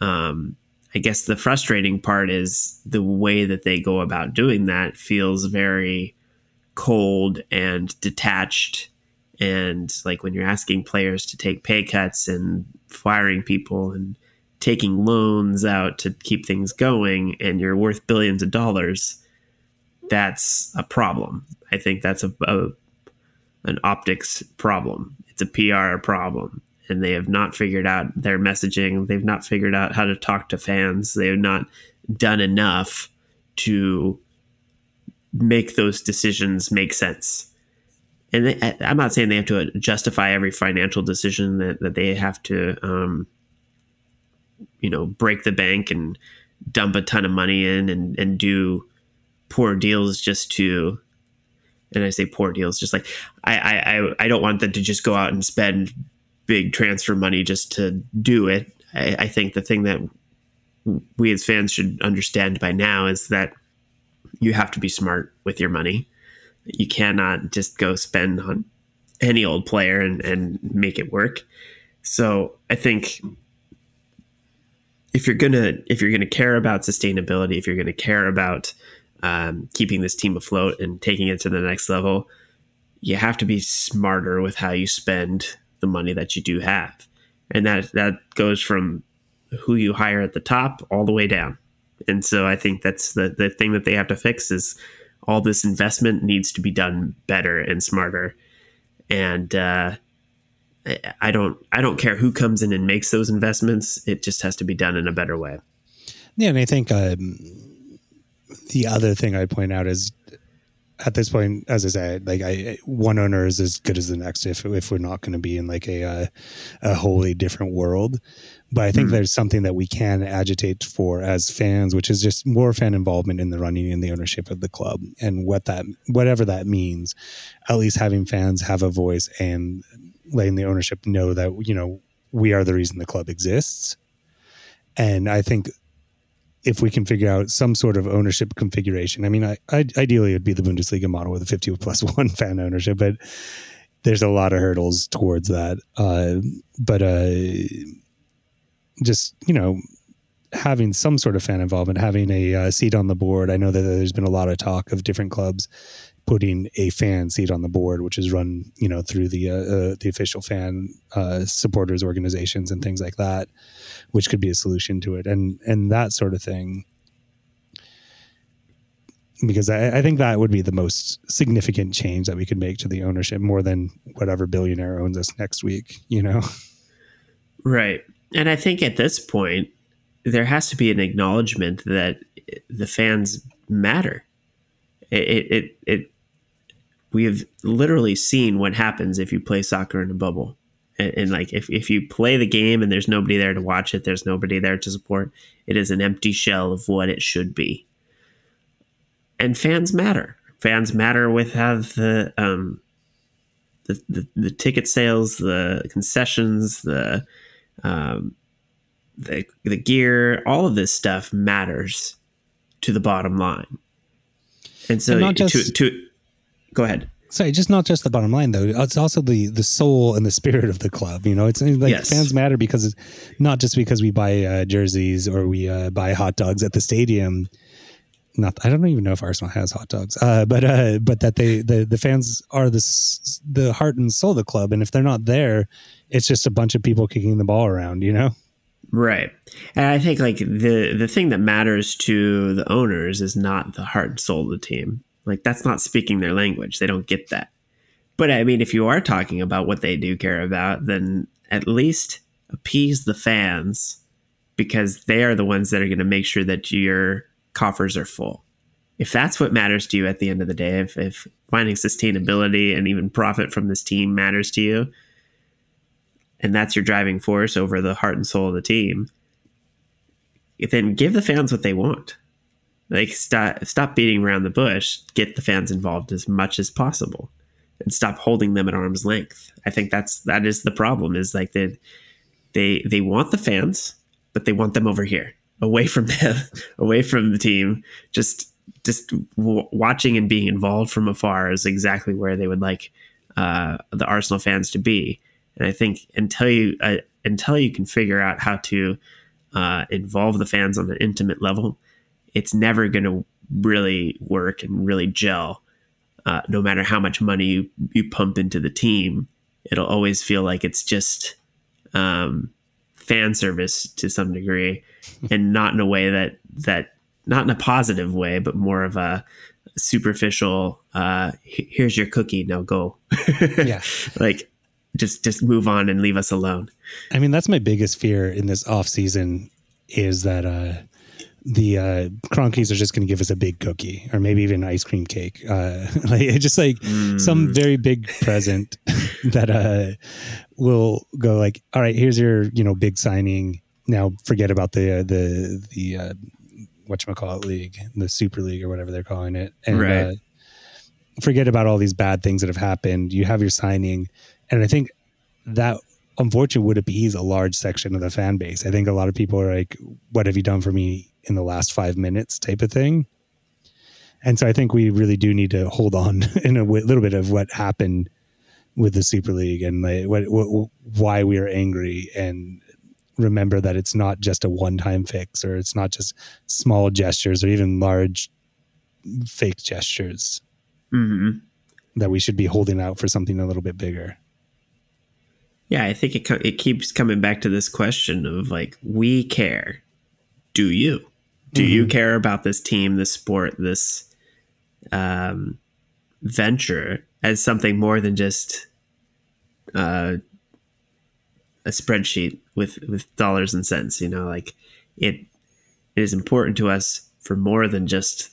um, I guess the frustrating part is the way that they go about doing that feels very cold and detached. And like when you're asking players to take pay cuts and firing people and taking loans out to keep things going, and you're worth billions of dollars, that's a problem. I think that's a, a an optics problem. It's a PR problem. And they have not figured out their messaging. They've not figured out how to talk to fans. They have not done enough to make those decisions make sense. And they, I'm not saying they have to justify every financial decision that, that they have to, um, you know, break the bank and dump a ton of money in and, and do poor deals just to and I say poor deals, just like I, I, I don't want them to just go out and spend big transfer money just to do it. I, I think the thing that we as fans should understand by now is that you have to be smart with your money. You cannot just go spend on any old player and, and make it work. So I think if you're gonna if you're gonna care about sustainability, if you're gonna care about um, keeping this team afloat and taking it to the next level, you have to be smarter with how you spend the money that you do have, and that that goes from who you hire at the top all the way down. And so I think that's the the thing that they have to fix is all this investment needs to be done better and smarter. And uh, I don't I don't care who comes in and makes those investments. It just has to be done in a better way. Yeah, and I think um, the other thing I'd point out is at this point, as I said, like I one owner is as good as the next if if we're not going to be in like a uh, a wholly different world. But I think mm. there's something that we can agitate for as fans, which is just more fan involvement in the running and the ownership of the club, and what that whatever that means. At least having fans have a voice and letting the ownership know that you know we are the reason the club exists. And I think if we can figure out some sort of ownership configuration. I mean, I, I, ideally, it'd be the Bundesliga model with a 50 plus one fan ownership, but there's a lot of hurdles towards that. Uh, but uh, just, you know, having some sort of fan involvement, having a uh, seat on the board. I know that there's been a lot of talk of different clubs putting a fan seat on the board, which is run, you know, through the uh, uh, the official fan uh, supporters organizations and things like that, which could be a solution to it, and and that sort of thing. Because I, I think that would be the most significant change that we could make to the ownership, more than whatever billionaire owns us next week. You know, right? And I think at this point, there has to be an acknowledgement that the fans matter it, it, it, we have literally seen what happens if you play soccer in a bubble. And, and, like, if, if you play the game and there's nobody there to watch it, there's nobody there to support, it is an empty shell of what it should be. And fans matter. Fans matter with how the, um, the, the, the ticket sales, the concessions, the, um, the, the gear, all of this stuff matters to the bottom line. And so and just, to, to go ahead. Sorry, just not just the bottom line though. It's also the the soul and the spirit of the club. You know, it's like yes. fans matter because it's not just because we buy uh, jerseys or we uh, buy hot dogs at the stadium. Not, I don't even know if Arsenal has hot dogs, uh, but uh, but that they the the fans are the the heart and soul of the club, and if they're not there, it's just a bunch of people kicking the ball around. You know. Right. And I think like the the thing that matters to the owners is not the heart and soul of the team. Like that's not speaking their language. They don't get that. But I mean if you are talking about what they do care about, then at least appease the fans because they are the ones that are going to make sure that your coffers are full. if that's what matters to you at the end of the day, if, if finding sustainability and even profit from this team matters to you, and that's your driving force over the heart and soul of the team, then give the fans what they want. Like stop stop beating around the bush. Get the fans involved as much as possible, and stop holding them at arm's length. I think that's that is the problem. Is like they they they want the fans, but they want them over here, away from them, away from the team. Just just w- watching and being involved from afar is exactly where they would like uh, the Arsenal fans to be. And I think until you uh, until you can figure out how to uh, involve the fans on an intimate level, it's never going to really work and really gel. Uh, no matter how much money you, you pump into the team, it'll always feel like it's just um, fan service to some degree, and not in a way that that not in a positive way, but more of a superficial. Uh, here's your cookie, now go. yeah, like just just move on and leave us alone. I mean, that's my biggest fear in this off season is that uh, the uh, Kroenkes are just going to give us a big cookie or maybe even ice cream cake. Uh, like just like mm. some very big present that uh, will go like, all right, here's your you know big signing. Now forget about the uh, the the uh, what you call it league, the Super League or whatever they're calling it, and right. uh, forget about all these bad things that have happened. You have your signing, and I think that unfortunately would appease a large section of the fan base. I think a lot of people are like, "What have you done for me in the last five minutes?" type of thing. And so I think we really do need to hold on in a w- little bit of what happened with the Super League and like what, what, why we are angry and remember that it's not just a one-time fix or it's not just small gestures or even large fake gestures mm-hmm. that we should be holding out for something a little bit bigger. Yeah, I think it it keeps coming back to this question of like we care. Do you? Do mm-hmm. you care about this team, this sport, this um, venture as something more than just uh, a spreadsheet with with dollars and cents? You know, like it, it is important to us for more than just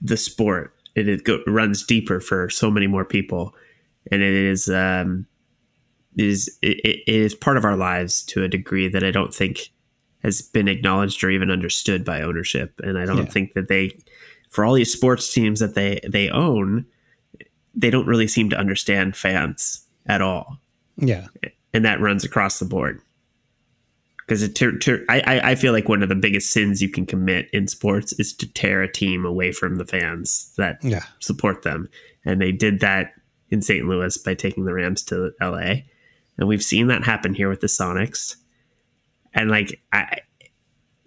the sport. It, it go, runs deeper for so many more people, and it is um, is it, it is part of our lives to a degree that I don't think has been acknowledged or even understood by ownership. And I don't yeah. think that they, for all these sports teams that they they own, they don't really seem to understand fans at all. Yeah, and that runs across the board. Because it, I, I feel like one of the biggest sins you can commit in sports is to tear a team away from the fans that yeah. support them, and they did that in St. Louis by taking the Rams to L.A and we've seen that happen here with the Sonics. And like I,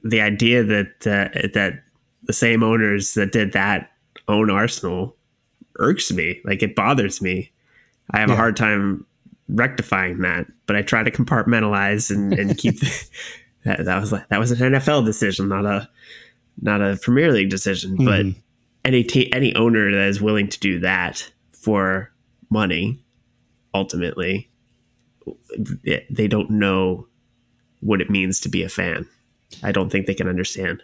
the idea that uh, that the same owners that did that own Arsenal irks me. Like it bothers me. I have yeah. a hard time rectifying that, but I try to compartmentalize and, and keep the, that. That was like that was an NFL decision, not a not a Premier League decision. Mm-hmm. But any t- any owner that is willing to do that for money, ultimately, they don't know what it means to be a fan. I don't think they can understand.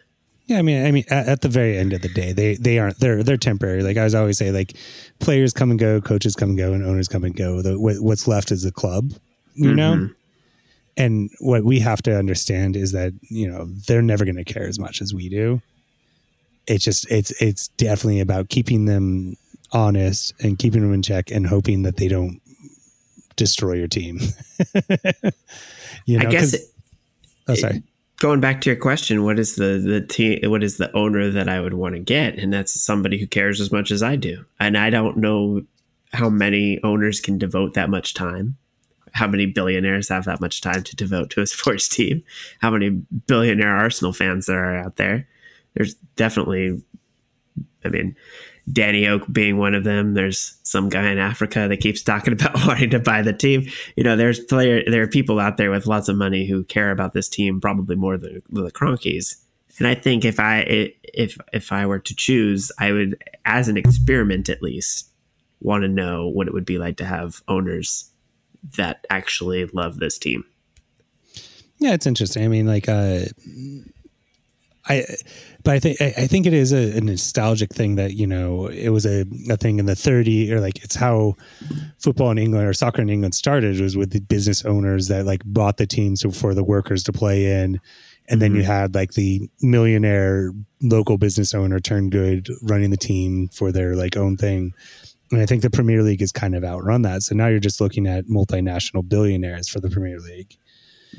Yeah, I mean, I mean, at, at, the very end of the day, they they aren't they're they're temporary. Like I was always say, like players come and go, coaches come and go, and owners come and go. The, what's left is the club, you mm-hmm. know. And what we have to understand is that you know they're never going to care as much as we do. It's just it's it's definitely about keeping them honest and keeping them in check and hoping that they don't destroy your team. you know, I guess. It, oh, sorry. Going back to your question, what is the the team? What is the owner that I would want to get? And that's somebody who cares as much as I do. And I don't know how many owners can devote that much time. How many billionaires have that much time to devote to a sports team? How many billionaire Arsenal fans there are out there? There's definitely, I mean, Daniel Ek being one of them. There's some guy in Africa that keeps talking about wanting to buy the team. You know, there's player there are people out there with lots of money who care about this team probably more than, the Kroenkes. And I think if I if if I were to choose, I would, as an experiment at least, want to know what it would be like to have owners that actually love this team. Yeah, it's interesting. I mean, like, uh, I, but I think I think it is a, a, nostalgic thing that you know it was a, a thing in the 30 or like it's how football in England or soccer in England started was with the business owners that like bought the teams for the workers to play in, and then mm-hmm. you had like the millionaire local business owner turn good running the team for their like own thing. And I think the Premier League has kind of outrun that. So now you're just looking at multinational billionaires for the Premier League.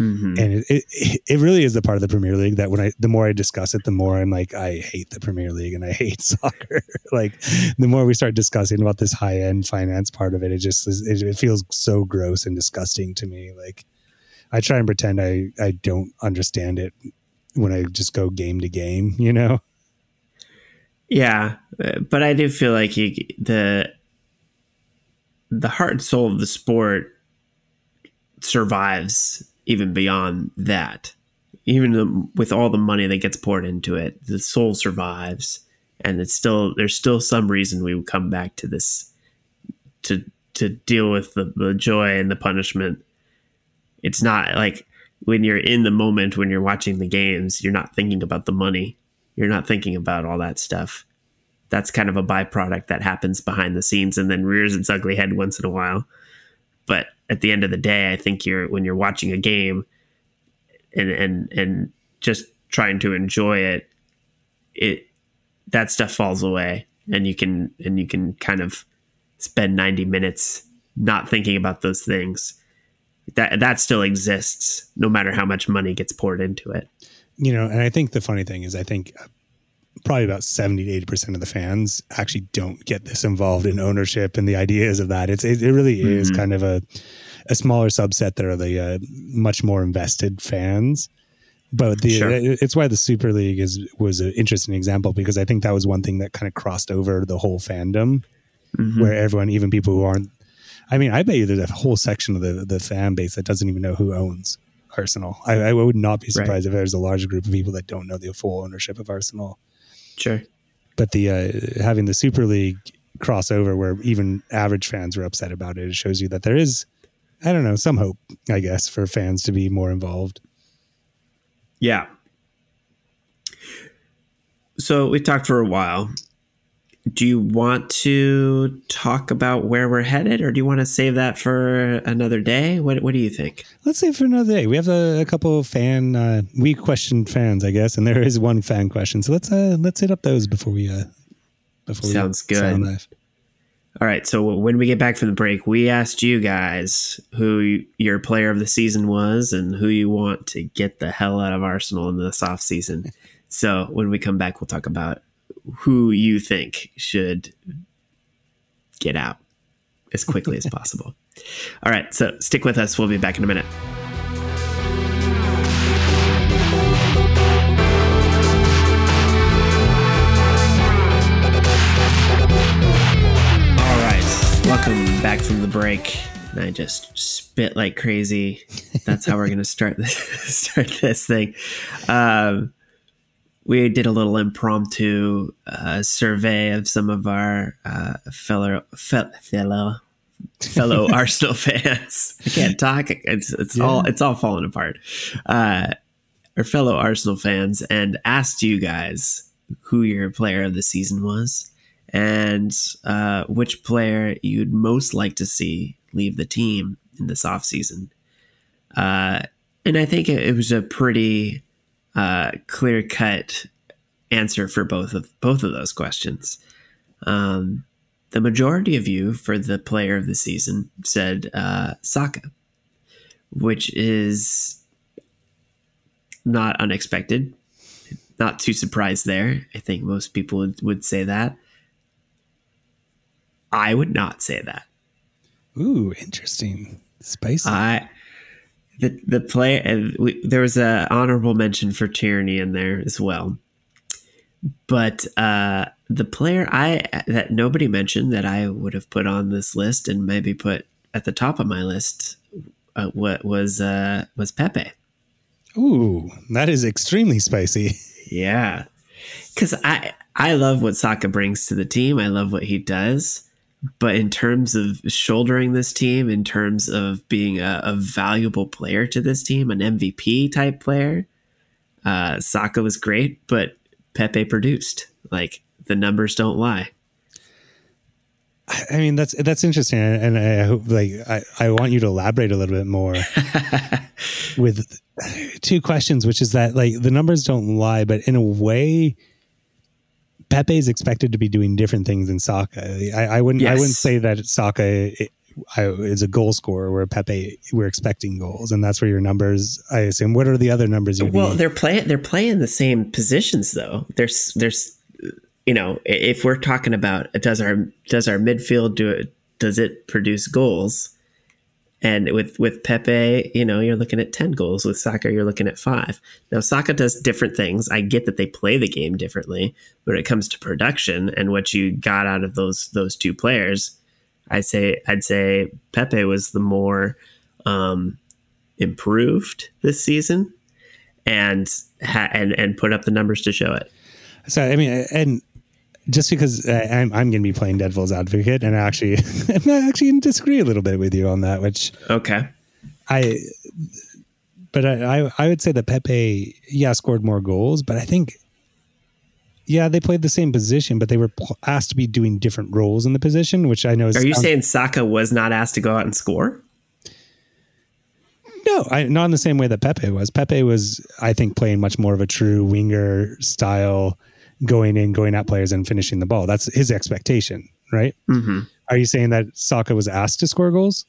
Mm-hmm. And it, it, it really is the part of the Premier League that when I the more I discuss it, the more I'm like I hate the Premier League and I hate soccer. like the more we start discussing about this high end finance part of it, it just it, it feels so gross and disgusting to me. Like I try and pretend I I don't understand it when I just go game to game, you know. Yeah, but I do feel like you, the the heart and soul of the sport survives even beyond that. Even the, with all the money that gets poured into it, the soul survives, and it's still there's still some reason we would come back to this to to deal with the, the joy and the punishment. It's not like when you're in the moment when you're watching the games, you're not thinking about the money. You're not thinking about all that stuff. That's kind of a byproduct that happens behind the scenes and then rears its ugly head once in a while. But at the end of the day, I think you're when you're watching a game and and and just trying to enjoy it, it that stuff falls away and you can and you can kind of spend 90 minutes not thinking about those things. That that still exists no matter how much money gets poured into it. You know and i think the funny thing is i think probably about 70 to 80 percent of the fans actually don't get this involved in ownership and the ideas of that it's it, it really mm-hmm. is kind of a a smaller subset that are the uh, much more invested fans but the sure. it's why the super league is was an interesting example because i think that was one thing that kind of crossed over the whole fandom mm-hmm. where everyone even people who aren't I mean, I bet you there's a whole section of the the fan base that doesn't even know who owns Arsenal. I, I would not be surprised right. if there's a large group of people that don't know the full ownership of Arsenal. Sure. But the uh, having the Super League crossover where even average fans were upset about it, it shows you that there is, I don't know, some hope, I guess, for fans to be more involved. Yeah. So we talked for a while do you want to talk about where we're headed or do you want to save that for another day? What, what do you think? Let's save for another day. We have a, a couple of fan uh, we questioned fans i guess and there is one fan question. So let's uh let's hit up those before we uh before sounds we good. all right so when we get back from the break we asked you guys who your player of the season was and who you want to get the hell out of arsenal in this off season. So when we come back we'll talk about who you think should get out as quickly as possible. All right, so stick with us. We'll be back in a minute. All right, welcome back from the break. I just spit like crazy. That's how we're going to start this start this thing. Um, we did a little impromptu uh, survey of some of our uh, fellow fe- fellow fellow Arsenal fans. I can't talk. It's it's yeah. all it's all falling apart. Uh, our fellow Arsenal fans and asked you guys who your player of the season was and uh, which player you'd most like to see leave the team in this offseason. Uh, and I think it, it was a pretty uh, clear cut answer for both of both of those questions. Um, the majority of you for the player of the season said uh, Saka, which is not unexpected. Not too surprised there. I think most people would, would say that. I would not say that. Ooh, interesting. Spicy. I the the play uh, there was a honorable mention for Tierney in there as well. But uh, the player I that nobody mentioned that I would have put on this list and maybe put at the top of my list uh, what was uh, was Pepe. Ooh, that is extremely spicy. Yeah, because I I love what Saka brings to the team. I love what he does. But in terms of shouldering this team, in terms of being a, a valuable player to this team, an MVP type player, Uh, Saka was great, but Pepe produced. Like the numbers don't lie. I mean that's that's interesting, and I hope like I, I want you to elaborate a little bit more with two questions, which is that like the numbers don't lie, but in a way, Pepe is expected to be doing different things than Saka. I, I wouldn't yes. I wouldn't say that Saka is a goal scorer where Pepe we're expecting goals, and that's where your numbers. I assume. What are the other numbers? You well, they're playing they're playing the same positions though. There's there's you know, if we're talking about does our does our midfield do it? Does it produce goals? And with with Pepe, you know, you're looking at ten goals. With Saka, you're looking at five. Now, Saka does different things. I get that they play the game differently, but when it comes to production and what you got out of those those two players, I say I'd say Pepe was the more um, improved this season, and ha- and and put up the numbers to show it. So I mean, and just because uh, I'm, I'm going to be playing devil's advocate, and I actually, I'm actually going to disagree a little bit with you on that. Which okay, I, but I, I, I would say that Pepe, yeah, scored more goals, but I think, yeah, they played the same position, but they were asked to be doing different roles in the position, which I know. Is, Are you saying Saka was not asked to go out and score? No, I, not in the same way that Pepe was. Pepe was, I think, playing much more of a true winger style going in, going at players, and finishing the ball. That's his expectation, right? Mm-hmm. Are you saying that Saka was asked to score goals?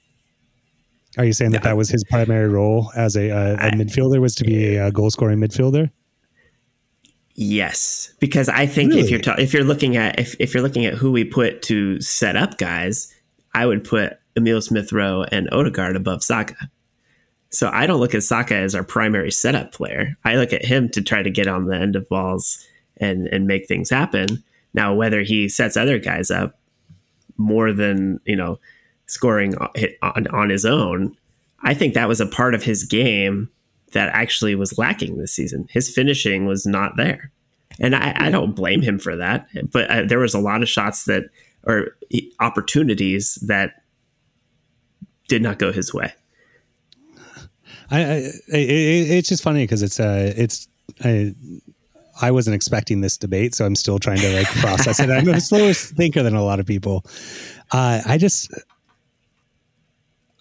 Are you saying that that was his primary role as a, a, a midfielder was to be a, goal scoring midfielder? Yes, because I think really? if you're ta- if you're looking at if, if you're looking at who we put to set up guys, I would put Emile Smith Rowe and Odegaard above Saka. So I don't look at Saka as our primary setup player. I look at him to try to get on the end of balls and and make things happen. Now, whether he sets other guys up more than you know scoring on, on his own, I think that was a part of his game that actually was lacking this season. His finishing was not there, and I, I don't blame him for that. But uh, there was a lot of shots that or opportunities that did not go his way. I, I it, it's just funny because it's uh it's I I wasn't expecting this debate, so I'm still trying to like process it. I'm a slower thinker than a lot of people. Uh, I just,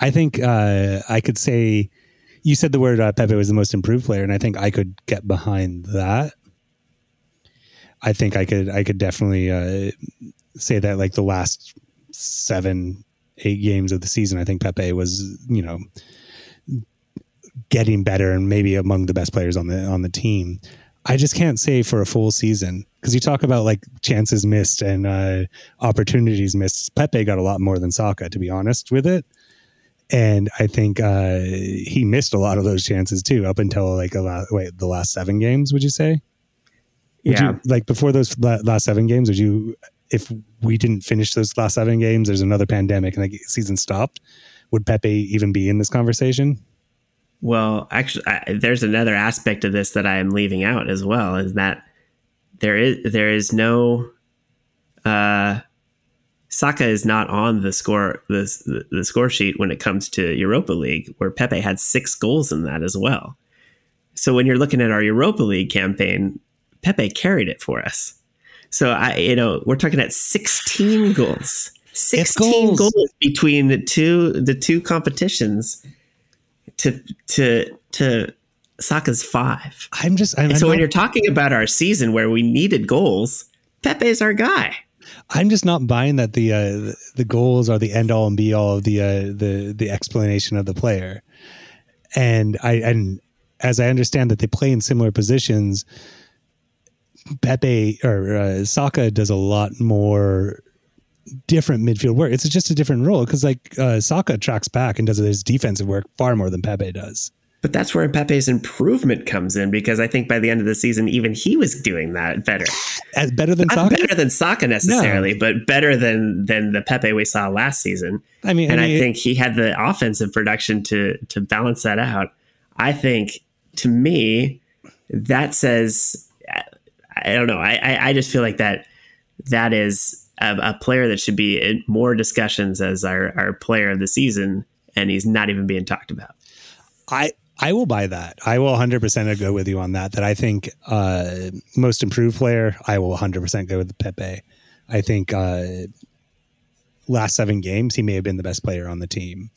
I think uh, I could say, you said the word uh, Pepe was the most improved player, and I think I could get behind that. I think I could, I could definitely uh, say that like the last seven, eight games of the season, I think Pepe was, you know, getting better and maybe among the best players on the on the team. I just can't say for a full season because you talk about like chances missed and uh, opportunities missed. Pepe got a lot more than Saka, to be honest with it. And I think uh, he missed a lot of those chances too, up until like a lot, wait, the last seven games. Would you say? Would yeah. You, like before those last seven games, would you, if we didn't finish those last seven games, there's another pandemic and the season stopped, would Pepe even be in this conversation? Well, actually, I, there's another aspect of this that I am leaving out as well is that there is there is no uh, Saka is not on the score the, the score sheet when it comes to Europa League, where Pepe had six goals in that as well. So when you're looking at our Europa League campaign, Pepe carried it for us. So I, you know, we're talking at 16 goals, 16 goals. goals between the two the two competitions to to to Saka's five. I'm just. I'm, so I'm when not, you're talking about our season where we needed goals, Pepe's our guy. I'm just not buying that the uh, the goals are the end all and be all of the uh, the the explanation of the player. And I and as I understand that they play in similar positions, Pepe or uh, Saka does a lot more different midfield work. It's just a different role because like uh, Saka tracks back and does his defensive work far more than Pepe does. But that's where Pepe's improvement comes in because I think by the end of the season, even he was doing that better. As better than Not Saka? better than Saka necessarily, no. but better than than the Pepe we saw last season. I mean, and I, mean, I think he had the offensive production to to balance that out. I think to me, that says I don't know. I I just feel like that that is a, a player that should be in more discussions as our, our player of the season, and he's not even being talked about. I I will buy that. I will 100% go with you on that. That I think uh, most improved player, I will 100% go with Pepe. I think uh, last seven games, he may have been the best player on the team.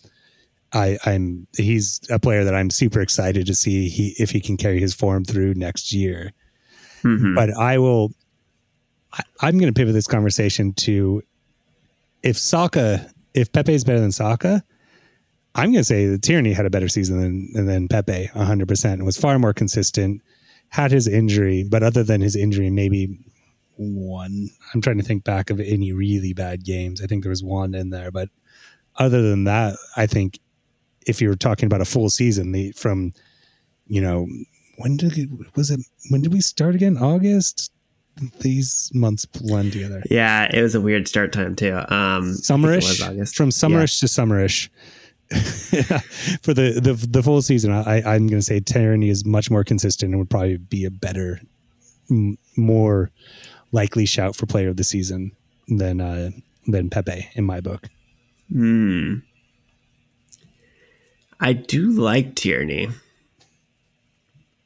I, am he's a player that I'm super excited to see he if he can carry his form through next year. Mm-hmm. But I will. I, am going to pivot this conversation to if Saka, if Pepe is better than Saka, I'm going to say that Tierney had a better season than than Pepe, 100 percent, was far more consistent. Had his injury, but other than his injury, maybe one. I'm trying to think back of any really bad games. I think there was one in there, but other than that, I think if you're talking about a full season, the from you know when did was it when did we start again? August. These months blend together. Yeah, it was a weird start time too. Um, summerish from summerish yeah. to summerish. for the, the the full season, I, I'm going to say Tierney is much more consistent and would probably be a better, m- more likely shout for player of the season than uh, than Pepe in my book. Hmm. I do like Tierney,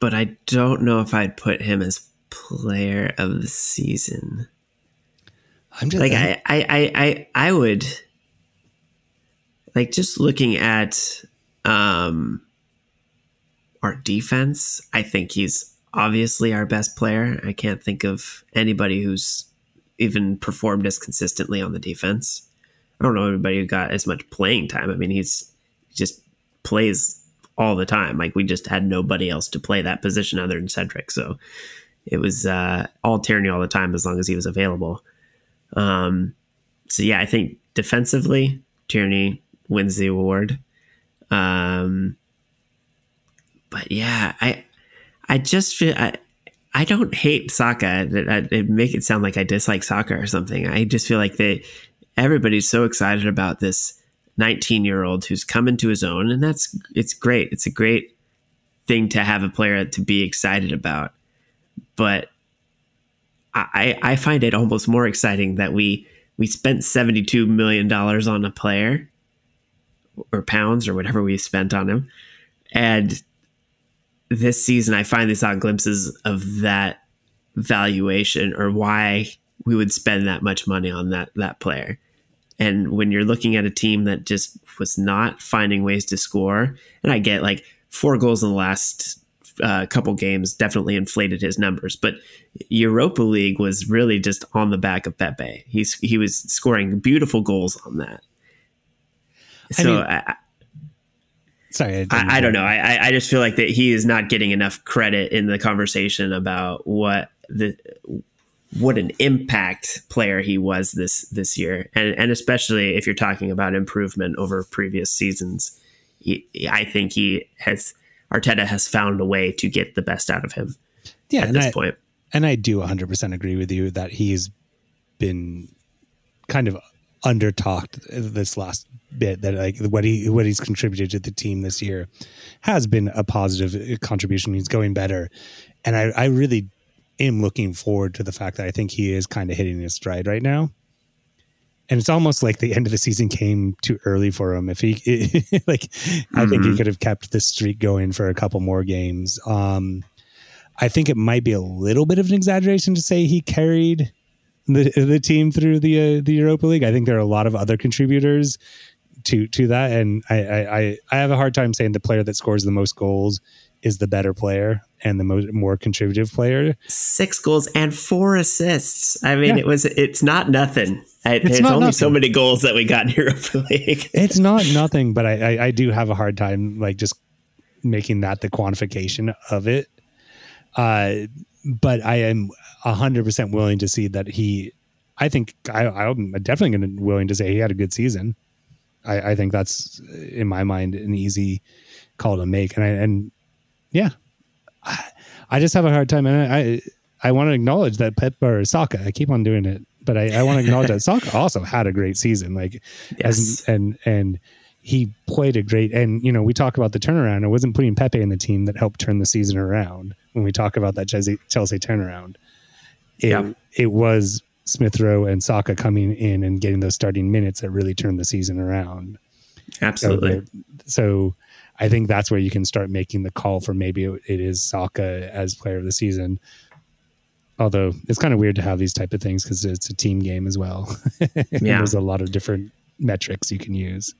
but I don't know if I'd put him as player of the season. I'm just like I, I, I, I, I would like just looking at um our defense. I think he's obviously our best player. I can't think of anybody who's even performed as consistently on the defense. I don't know anybody who got as much playing time. I mean, he's just plays all the time. Like we just had nobody else to play that position other than Cedric. So it was uh, all Tierney all the time as long as he was available. Um, so yeah, I think defensively, Tierney wins the award. Um, but yeah, I I just feel I I don't hate Saka. It make it sound like I dislike Saka or something. I just feel like they everybody's so excited about this 19 year old who's come into his own, and that's it's great. It's a great thing to have a player to be excited about. But I, I find it almost more exciting that we we spent 72 million dollars on a player or pounds or whatever we spent on him, and this season I finally saw glimpses of that valuation or why we would spend that much money on that that player. And when you're looking at a team that just was not finding ways to score, and I get like four goals in the last uh, couple games definitely inflated his numbers, but Europa League was really just on the back of Pepe. He's he was scoring beautiful goals on that. So I, mean, I sorry, I, I, don't know. I I just feel like that he is not getting enough credit in the conversation about what the what an impact player he was this this year, and and especially if you're talking about improvement over previous seasons, he, I think he has Arteta has found a way to get the best out of him. Yeah, at this I, point, and I do 100 percent agree with you that he's been kind of under talked this last bit that like what he what he's contributed to the team this year has been a positive contribution. He's going better, and I I really am looking forward to the fact that I think he is kind of hitting his stride right now. And it's almost like the end of the season came too early for him. If he like, mm-hmm. I think he mm-hmm. could have kept the streak going for a couple more games. Um, I think it might be a little bit of an exaggeration to say he carried the the team through the uh, the Europa League. I think there are a lot of other contributors to to that, and I, I I have a hard time saying the player that scores the most goals is the better player and the mo- more contributive player. Six goals and four assists. I mean, yeah. it was it's not nothing. I, it's there's only nothing. so many goals that we got in Europa League. it's not nothing, but I, I, I do have a hard time like just making that the quantification of it. Uh, but I am hundred percent willing to see that he. I think I, I'm definitely going to willing to say he had a good season. I, I think that's in my mind an easy call to make, and I, and yeah, I, I just have a hard time, and I I, I want to acknowledge that Pep or Saka. I keep on doing it, but I, I want to acknowledge that Saka also had a great season. Like, yes. as, and and he played a great. And you know, we talk about the turnaround. It wasn't putting Pepe in the team that helped turn the season around. When we talk about that Chelsea, Chelsea turnaround, it yeah. it was Smith Rowe and Saka coming in and getting those starting minutes that really turned the season around. Absolutely. So, so I think that's where you can start making the call for maybe it is Saka as player of the season. Although it's kind of weird to have these type of things because it's a team game as well. yeah. There's a lot of different metrics you can use.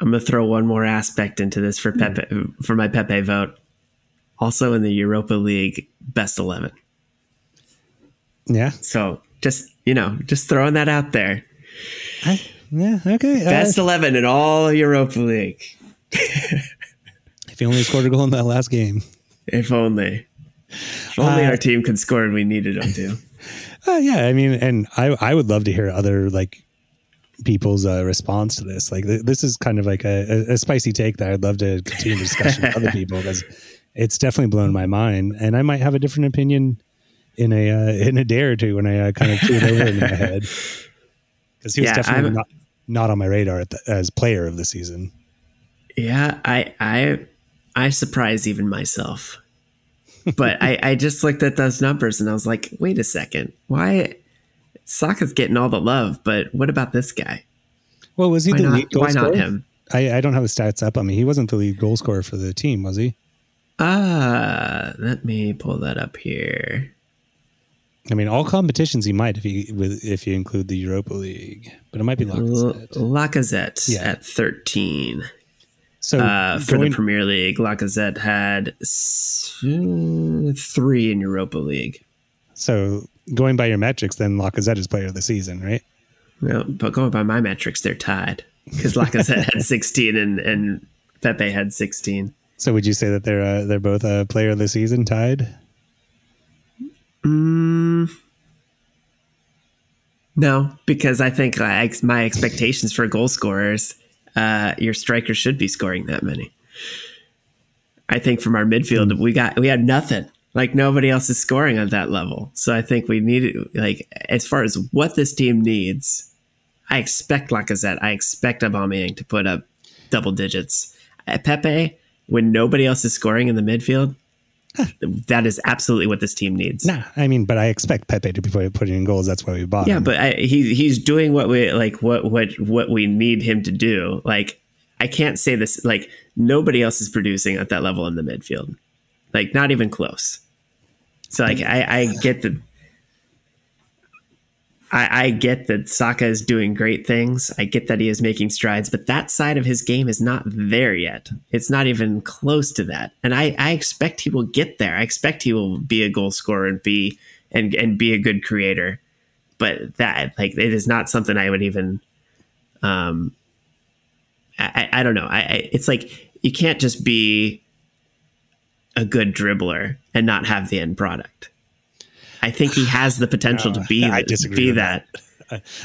I'm gonna throw one more aspect into this for Pepe for my Pepe vote. Also in the Europa League best eleven. Yeah. So just you know, just throwing that out there. I, yeah. Okay. Best uh, eleven in all Europa League. if he only scored a goal in that last game. If only. Only uh, our team could score and we needed them to. Uh, yeah, I mean, and I I would love to hear other like people's uh, response to this. Like th- this is kind of like a, a, spicy take that I'd love to continue discussion with other people because it's definitely blown my mind, and I might have a different opinion in a uh, in a day or two when I uh, kind of chew it over in my head because he was yeah, definitely not not on my radar the, as player of the season. Yeah, I I I surprised even myself but I, I just looked at those numbers and I was like, wait a second, why Saka's getting all the love, but what about this guy? Well, was he why the not, lead goal Why scorer? not him? I, I don't have the stats up on me. He wasn't the lead goal scorer for the team, was he? Ah, uh, let me pull that up here. I mean, all competitions he might if you if you include the Europa League, but it might be Lacazette. Lacazette yeah. at thirteen. So uh, for going, the Premier League, Lacazette had three in Europa League. So going by your metrics, then Lacazette is player of the season, right? No, but going by my metrics, they're tied because Lacazette had 16 and, and Pepe had 16. So would you say that they're uh, they're both a player of the season tied? Mm, no, because I think uh, my expectations for goal scorers uh, your striker should be scoring that many. I think from our midfield, we got we had nothing. Like nobody else is scoring at that level. So I think we need like as far as what this team needs, I expect Lacazette, I expect Aubameyang to put up double digits. Pepe, when nobody else is scoring in the midfield, that is absolutely what this team needs. Nah, I mean, but I expect Pepe to be putting in goals. That's why we bought him. yeah, him. but I, he he's doing what we like what what what we need him to do. Like I can't say this. Like nobody else is producing at that level in the midfield. Like not even close. So like I, I get the I, I, get that Saka is doing great things. I get that he is making strides, but that side of his game is not there yet. It's not even close to that. And I, I expect he will get there. I expect he will be a goal scorer and be and and be a good creator. But that like it is not something I would even um I, I don't know. I, I it's like you can't just be a good dribbler and not have the end product. I think he has the potential to be I be that. that.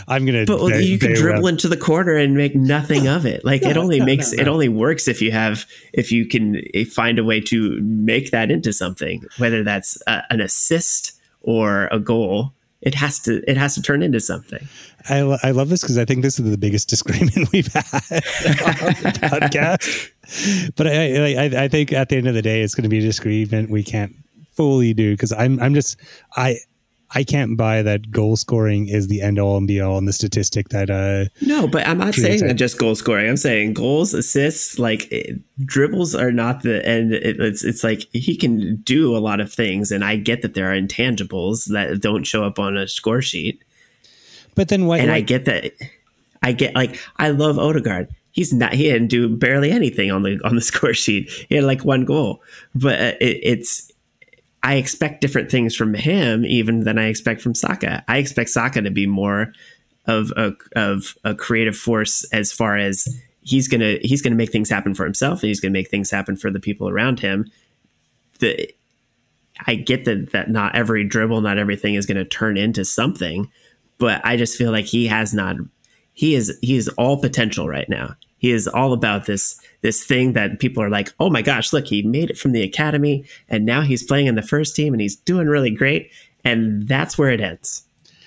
I'm gonna. But very, you can dribble well. into the corner and make nothing of it. Like it only no, makes no, no. it only works if you have if you can eh, find a way to make that into something, whether that's a, an assist or a goal. It has to it has to turn into something. I, I love this because I think this is the biggest disagreement we've had on the podcast. But I, I I think at the end of the day, it's going to be a disagreement we can't fully do because I'm I'm just I I can't buy that goal scoring is the end all and be all in the statistic that uh No, but I'm not saying that just goal scoring. I'm saying goals, assists, like it, dribbles are not the end. It, it's it's like he can do a lot of things, and I get that there are intangibles that don't show up on a score sheet. But then what? And I get that. I get like I love Odegaard. He's not. He didn't do barely anything on the on the score sheet. He had like one goal, but uh, it, it's I expect different things from him even than I expect from Saka. I expect Saka to be more of a of a creative force as far as he's gonna he's gonna make things happen for himself and he's gonna make things happen for the people around him. The I get that that not every dribble, not everything is gonna turn into something, but I just feel like he has not he is he is all potential right now. He is all about this this thing that people are like, oh my gosh, look, he made it from the academy and now he's playing in the first team and he's doing really great. And that's where it ends.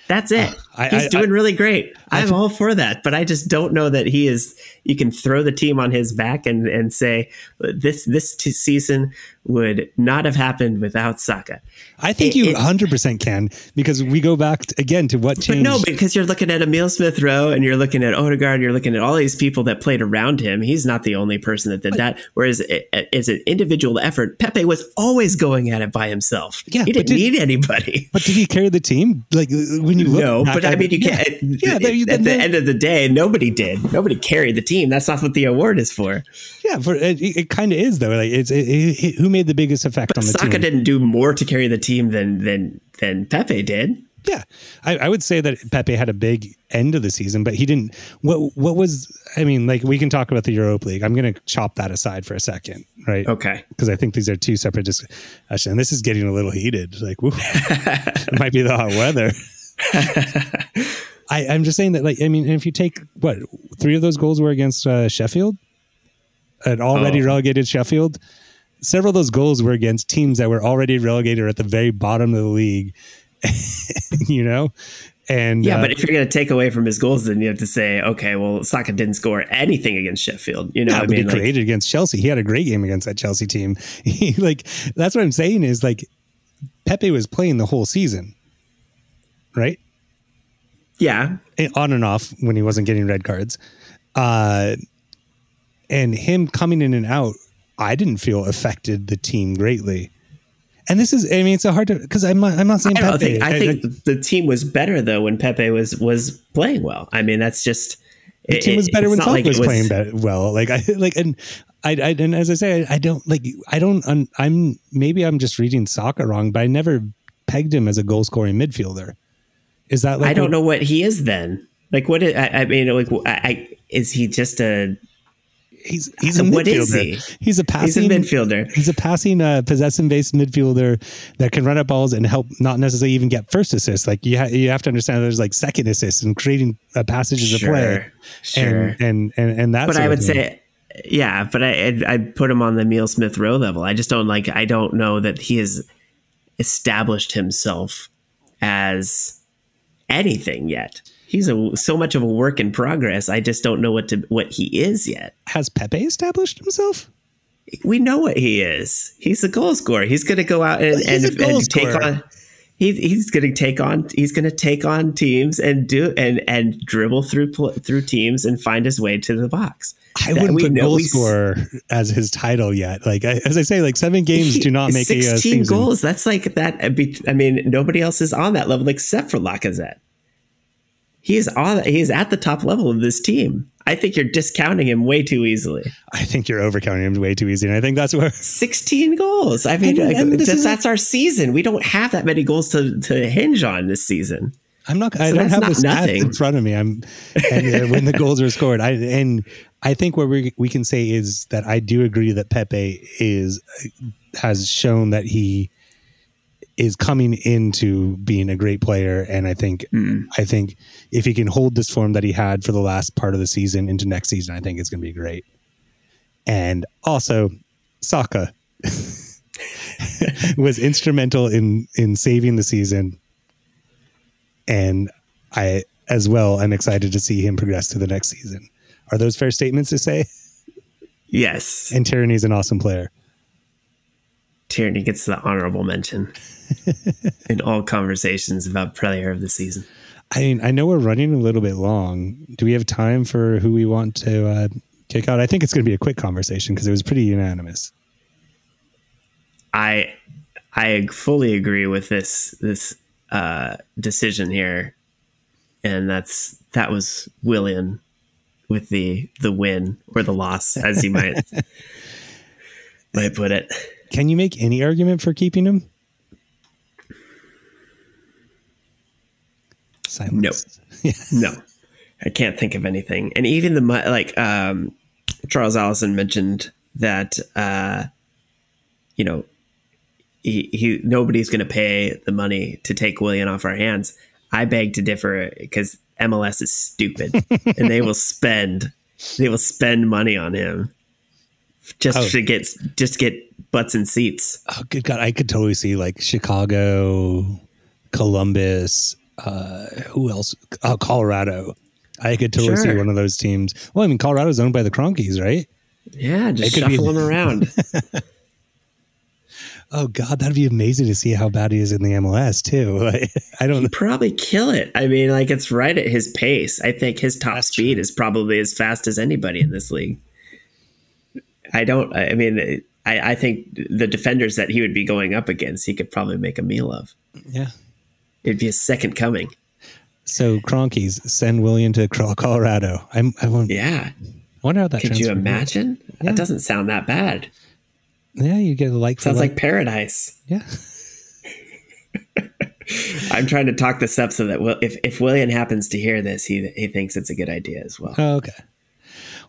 That's it. I, He's I, doing I, really great. I'm all for that, but I just don't know that he is. You can throw the team on his back and and say this this t- season would not have happened without Saka. I think it, you 100 percent can because we go back to, again to what changed. No, because you're looking at Emile Smith Rowe and you're looking at Odegaard, you're looking at all these people that played around him. He's not the only person that did but, that. Whereas as an individual effort, Pepe was always going at it by himself. Yeah, he didn't did, need anybody. But did he carry the team? Like when you look, no, but I mean, you yeah, can't. Yeah, at the, the end of the day, nobody did. Nobody carried the team. That's not what the award is for. Yeah, for it, it kind of is though. Like it's it, it, who made the biggest effect but on the Saka team. didn't do more to carry the team than than than Pepe did. Yeah, I, I, would say that Pepe had a big end of the season, but he didn't. What what was? I mean, like we can talk about the Europa League. I'm going to chop that aside for a second, right? Okay. Because I think these are two separate discussions, and this is getting a little heated. Like, woo, it might be the hot weather. I, I'm just saying that, like, I mean, if you take what three of those goals were against uh, Sheffield, an already oh. relegated Sheffield. Several of those goals were against teams that were already relegated or at the very bottom of the league. you know, and yeah, uh, but if you're going to take away from his goals, then you have to say, okay, well, Saka didn't score anything against Sheffield. You know, yeah, I mean, he created like, against Chelsea. He had a great game against that Chelsea team. He like that's what I'm saying is like Pepe was playing the whole season, right? Yeah, on and off when he wasn't getting red cards. Uh, and him coming in and out, I didn't feel affected the team greatly. And this is, I mean, it's a hard to because I'm not, I'm not saying. I, Pepe. Think, I, I think I, the team was better though when Pepe was was playing well. I mean, that's just the it, team was better when Salt like was, was, playing better, well. Like I like and I, I and as I say, I, I don't like I don't I'm maybe I'm just reading soccer wrong, but I never pegged him as a goal scoring midfielder. Is that like I don't what, know what he is then? Like what? Is, I, I mean, like I, I, is he just a he's he's a what midfielder. Is he? He's a passing he's a midfielder. He's a passing, uh, possession based midfielder that can run up balls and help not necessarily even get first assist. Like you, ha- you have to understand there's like second assists and creating uh, passages sure, of play. Sure. And and and, and that's. But I would say. Yeah, but I I put him on the Emile Smith Rowe level. I just don't like. I don't know that he has established himself as anything yet he's a so much of a work in progress. I just don't know what to what he is yet. Has Pepe established himself? We know what he is. He's a goal scorer. He's going to go out and, and, and take on. He, he's going to take on. He's going to take on teams and do and and dribble through through teams and find his way to the box. I wouldn't put goal scorer as his title yet. Like as I say, like seven games do not make 16 a sixteen goals. That's like that. I mean, nobody else is on that level except for Lacazette he is on he's at the top level of this team. I think you're discounting him way too easily. I think you're overcounting him way too easy, and I think that's where 16 goals. I mean, and, and that's, that's our season. We don't have that many goals to to hinge on this season. I'm not. I don't have the stats in front of me. I'm and, uh, when the goals are scored. I and I think what we we can say is that I do agree that Pepe is has shown that he is coming into being a great player. And i think mm. i think if he can hold this form that he had for the last part of the season into next season i think it's going to be great. And also Saka was instrumental in in saving the season. And i as well i'm excited to see him progress to the next season. Are those fair statements to say? Yes. And Tierney's an awesome player. Tierney gets the honorable mention in all conversations about player of the season. I mean, I know we're running a little bit long. Do we have time for who we want to uh, kick out? I think it's going to be a quick conversation because it was pretty unanimous. I I fully agree with this this uh, decision here, and that's that was Willian with the the win or the loss, as you might might put it. Can you make any argument for keeping him? Silence. No, no, I can't think of anything. And even the like, um, Charles Allison mentioned that uh, you know he, he nobody's going to pay the money to take Willian off our hands. I beg to differ because MLS is stupid and they will spend they will spend money on him just oh. to get just get butts and seats. Oh, good God! I could totally see like Chicago, Columbus, uh, who else? Oh, Colorado. I could totally sure. see one of those teams. Well, I mean, Colorado's owned by the Kroenkes, right? Yeah, just shuffle be... them around. oh God, that'd be amazing to see how bad he is in the MLS too. I don't He'd probably kill it. I mean, like it's right at his pace. I think his top That's speed true. is probably as fast as anybody in this league. I don't. I mean, I, I think the defenders that he would be going up against, he could probably make a meal of. Yeah, it'd be a second coming. So Kroenkes send Willian to Colorado. I'm. I won't. Yeah. I wonder how that. Could you imagine? Yeah. That doesn't sound that bad. Yeah, you get a like. Sounds like, like paradise. Yeah. I'm trying to talk this up so that if if Willian happens to hear this, he he thinks it's a good idea as well. Oh, okay.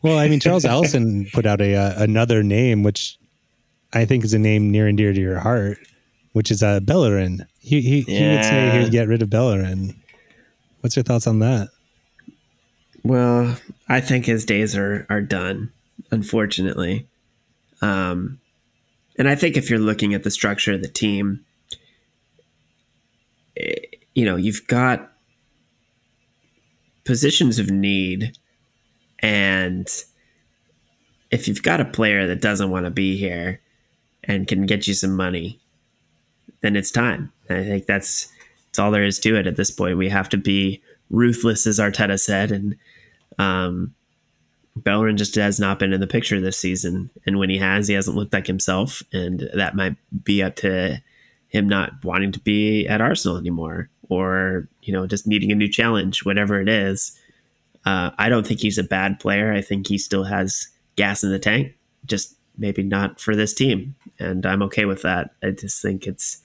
Well, I mean, Charles Ellison put out a uh, another name, which I think is a name near and dear to your heart, which is uh, Bellerin. He he, yeah. he would say he would get rid of Bellerin. What's your thoughts on that? Well, I think his days are are done, unfortunately. Um, and I think if you're looking at the structure of the team, eh, you know, you've got positions of need, and if you've got a player that doesn't want to be here and can get you some money, then it's time. I think that's that's all there is to it at this point. We have to be ruthless, as Arteta said, and um, Bellerin just has not been in the picture this season, and when he has, he hasn't looked like himself, and that might be up to him not wanting to be at Arsenal anymore, or you know, just needing a new challenge, whatever it is. Uh, I don't think he's a bad player. I think he still has gas in the tank, just maybe not for this team, and I'm okay with that. I just think it's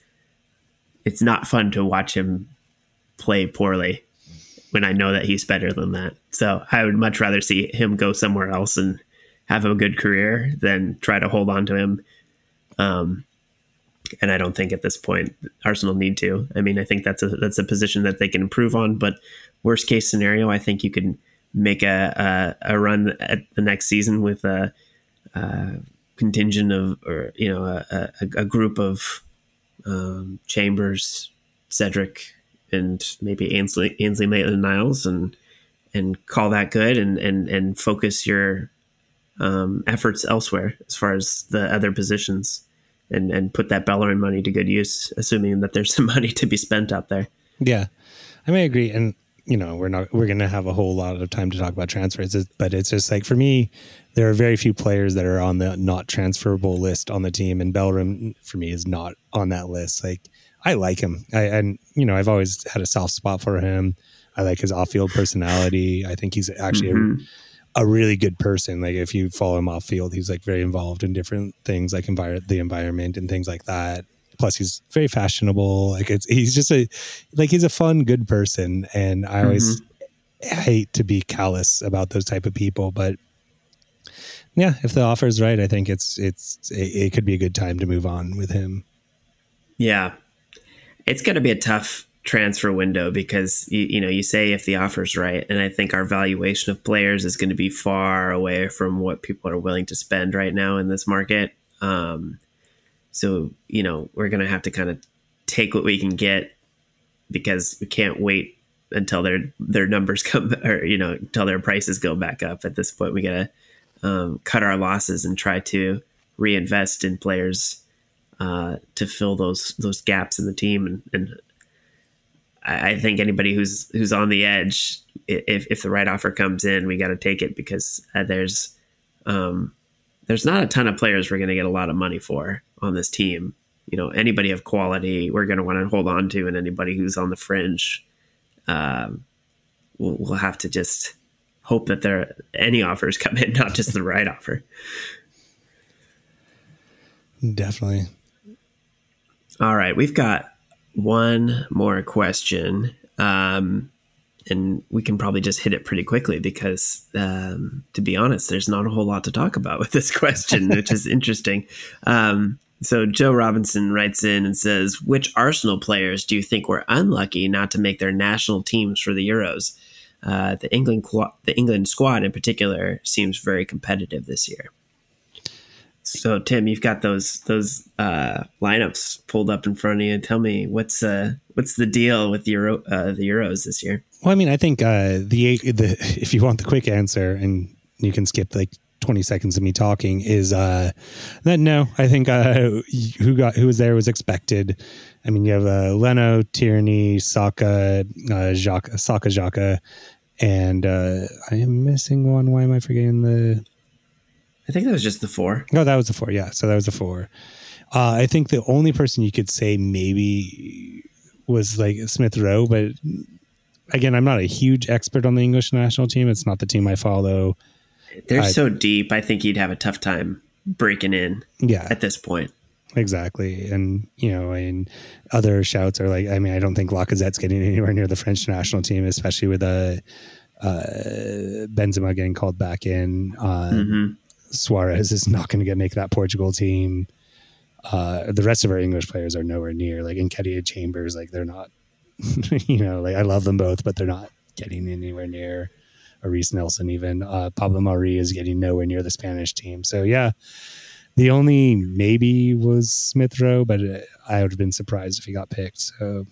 it's not fun to watch him play poorly when I know that he's better than that. So I would much rather see him go somewhere else and have a good career than try to hold on to him. Um, and I don't think at this point Arsenal need to. I mean, I think that's a that's a position that they can improve on. But worst case scenario, I think you can make a a, a run at the next season with a, a contingent of or you know a, a, a group of um, Chambers, Cedric, and maybe Ainsley Ainsley Maitland Niles and and call that good and and and focus your um, efforts elsewhere as far as the other positions and and put that Bellerin money to good use, assuming that there's some money to be spent out there. Yeah, I may agree, and you know we're not we're going to have a whole lot of time to talk about transfers, but it's just like for me, there are very few players that are on the not transferable list on the team, and Bellerin for me is not on that list. Like I like him. I, and you know, I've always had a soft spot for him. I like his off-field personality. I think he's actually mm-hmm. a, a, really good person. Like if you follow him off field, he's like very involved in different things, like envir- the environment and things like that. Plus, he's very fashionable. Like it's he's just a like he's a fun, good person. And I always mm-hmm. hate to be callous about those type of people, but yeah, if the offer is right, I think it's it's it, it could be a good time to move on with him. Yeah, it's going to be a tough transfer window because you, you know you say if the offer's right and i think our valuation of players is going to be far away from what people are willing to spend right now in this market um, so you know we're going to have to kind of take what we can get because we can't wait until their their numbers come or you know until their prices go back up at this point we got to um, cut our losses and try to reinvest in players uh, to fill those those gaps in the team. And, and I, I, think anybody who's who's on the edge, if if the right offer comes in, we got to take it because uh, there's um, there's not a ton of players we're going to get a lot of money for on this team. You know, anybody of quality we're going to want to hold on to, and anybody who's on the fringe, um, we'll, we'll have to just hope that there any offers come in, not just the right offer. Definitely. All right, we've got one more question, um, and we can probably just hit it pretty quickly because, um, to be honest, there's not a whole lot to talk about with this question, which is interesting. Um, so Joe Robinson writes in and says, "Which Arsenal players do you think were unlucky not to make their national teams for the Euros? Uh, the England the England squad in particular seems very competitive this year." So Tim, you've got those those uh, lineups pulled up in front of you. Tell me what's uh, what's the deal with Euro uh, the Euros this year? Well, I mean, I think uh, the the if you want the quick answer, and you can skip like 20 seconds of me talking is uh that no i think uh who got who was there was expected i mean you have uh leno tierney saka uh saka Xhaka and uh i am missing one why am i forgetting the i think that was just the four. No, that was the four yeah so that was the four uh i think the only person you could say maybe was like smith rowe but again i'm not a huge expert on the english national team it's not the team i follow they're I, so deep. I think he'd have a tough time breaking in. Yeah. At this point. Exactly. And, you know, and other shouts are like, I mean, I don't think Lacazette's getting anywhere near the French national team, especially with a uh, uh, Benzema getting called back in. Uh, mm-hmm. Soares is not going to get make that Portugal team. Uh, the rest of our English players are nowhere near. Like Nketiah Chambers, like they're not, you know, like I love them both, but they're not getting anywhere near Reiss Nelson, even uh, Pablo Mari is getting nowhere near the Spanish team. So yeah, the only maybe was Smith Rowe, but uh, I would have been surprised if he got picked. So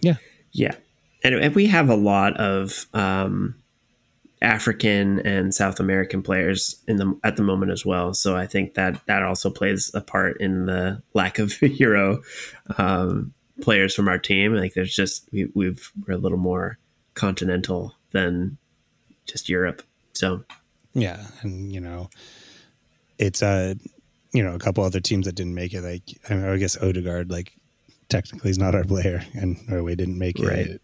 yeah, yeah, and, and we have a lot of um, African and South American players in the at the moment as well. So I think that that also plays a part in the lack of Euro um, players from our team. Like there's just we, we've we're a little more continental than just Europe. So yeah, and you know, it's a uh, you know a couple other teams that didn't make it. Like I, mean, I guess Odegaard, like technically, is not our player, and Norway didn't make it. Right.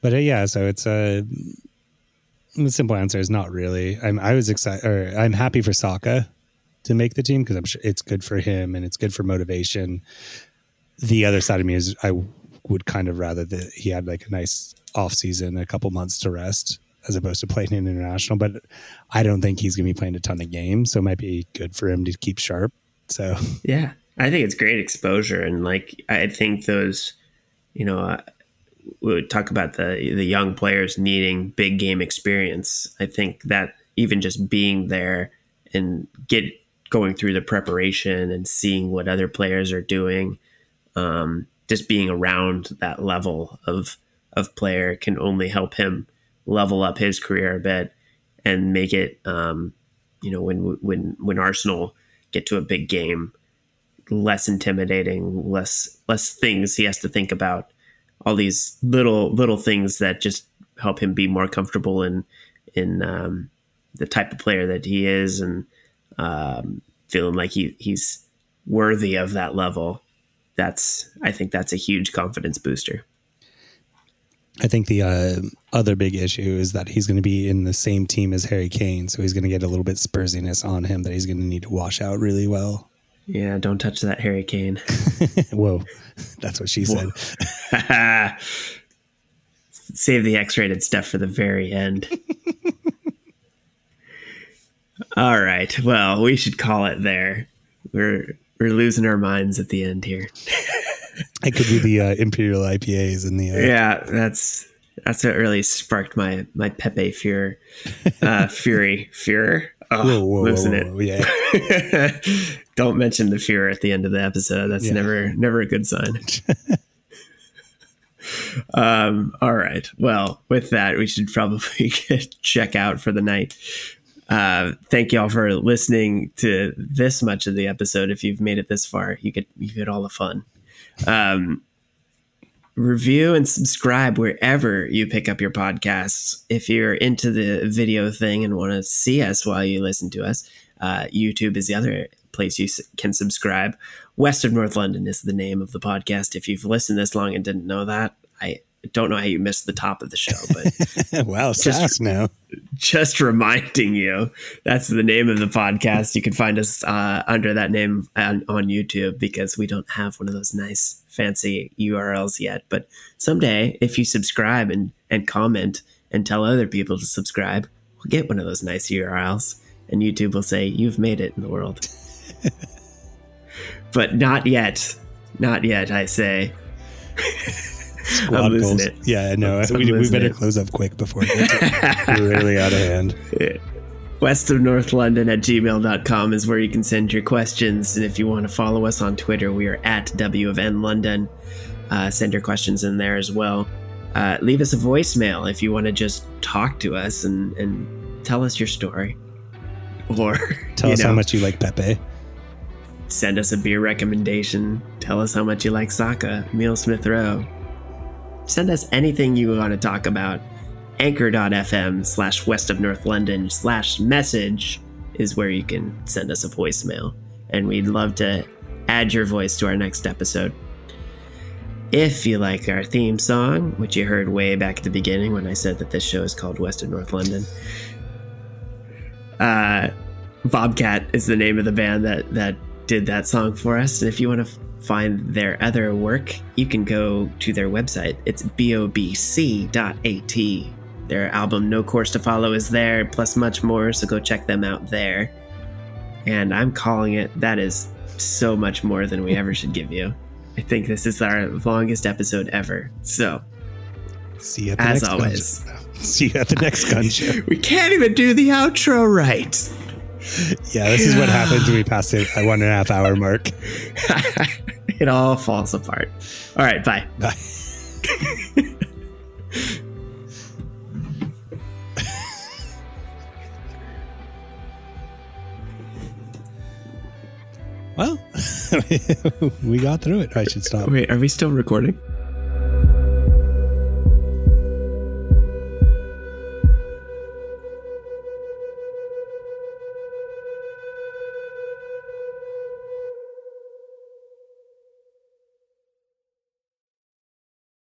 But uh, yeah, so it's a. Uh, the simple answer is not really. I'm I was excited or I'm happy for Saka to make the team because I'm sure it's good for him and it's good for motivation. The other side of me is I would kind of rather that he had like a nice off season, a couple months to rest as opposed to playing in international. But I don't think he's going to be playing a ton of games, so it might be good for him to keep sharp. So yeah, I think it's great exposure, and like I think those, you know, uh, we talk about the the young players needing big game experience. I think that even just being there and get going through the preparation and seeing what other players are doing, um, just being around that level of of player can only help him level up his career a bit and make it, um, you know, when when when Arsenal get to a big game, less intimidating, less less things he has to think about. All these little little things that just help him be more comfortable in in um, the type of player that he is and um, feeling like he he's worthy of that level. That's I think that's a huge confidence booster. I think the uh, other big issue is that he's going to be in the same team as Harry Kane, so he's going to get a little bit Spursiness on him that he's going to need to wash out really well. Yeah, don't touch that Harry Kane. Whoa, that's what she said. Save the X-rated stuff for the very end. All right. Well, we should call it there. We're we're losing our minds at the end here. it could be the uh, imperial IPAs in the. Uh, yeah, that's that's what really sparked my my Pepe fear, uh, fury, fear. Oh, whoa, whoa, losing whoa, whoa, it. Yeah. Don't mention the fear at the end of the episode. That's yeah. never never a good sign. um. All right. Well, with that, we should probably check out for the night. Uh, thank y'all for listening to this much of the episode. If you've made it this far, you get you get all the fun. Um, review and subscribe wherever you pick up your podcasts. If you're into the video thing and want to see us while you listen to us, uh, YouTube is the other place you can subscribe. West of North London is the name of the podcast. If you've listened this long and didn't know that, I don't know how you missed the top of the show, but wow, just now. Just reminding you, that's the name of the podcast. You can find us uh, under that name on, on, YouTube because we don't have one of those nice fancy URLs yet. But someday, if you subscribe and and comment and tell other people to subscribe, we'll get one of those nice URLs, and YouTube will say you've made it in the world. but not yet, not yet. I say. I'm losing it. Yeah, no, we, we better it. close up quick before it gets really out of hand. west of North London at gmail.com is where you can send your questions. And if you want to follow us on Twitter, we are at W of N London. Uh, send your questions in there as well. Uh, leave us a voicemail if you want to just talk to us and, and tell us your story. Or tell us know, how much you like Pepe. Send us a beer recommendation. Tell us how much you like Saka, Emile Smith Rowe. Send us anything you want to talk about anchor.fm slash west of North London slash message is where you can send us a voicemail. And we'd love to add your voice to our next episode. If you like our theme song, which you heard way back at the beginning when I said that this show is called West of North London, uh, Bobcat is the name of the band that, that did that song for us. And if you want to find their other work, you can go to their website. It's bobc.at. Their album No Course to Follow is there, plus much more, so go check them out there. And I'm calling it that is so much more than we ever should give you. I think this is our longest episode ever. So, see you as always. See you at the next gun show. we can't even do the outro right. Yeah, this is what happens when we pass the one and a half hour mark. it all falls apart. All right, bye. Bye. Well, we got through it. I should stop. Wait, are we still recording?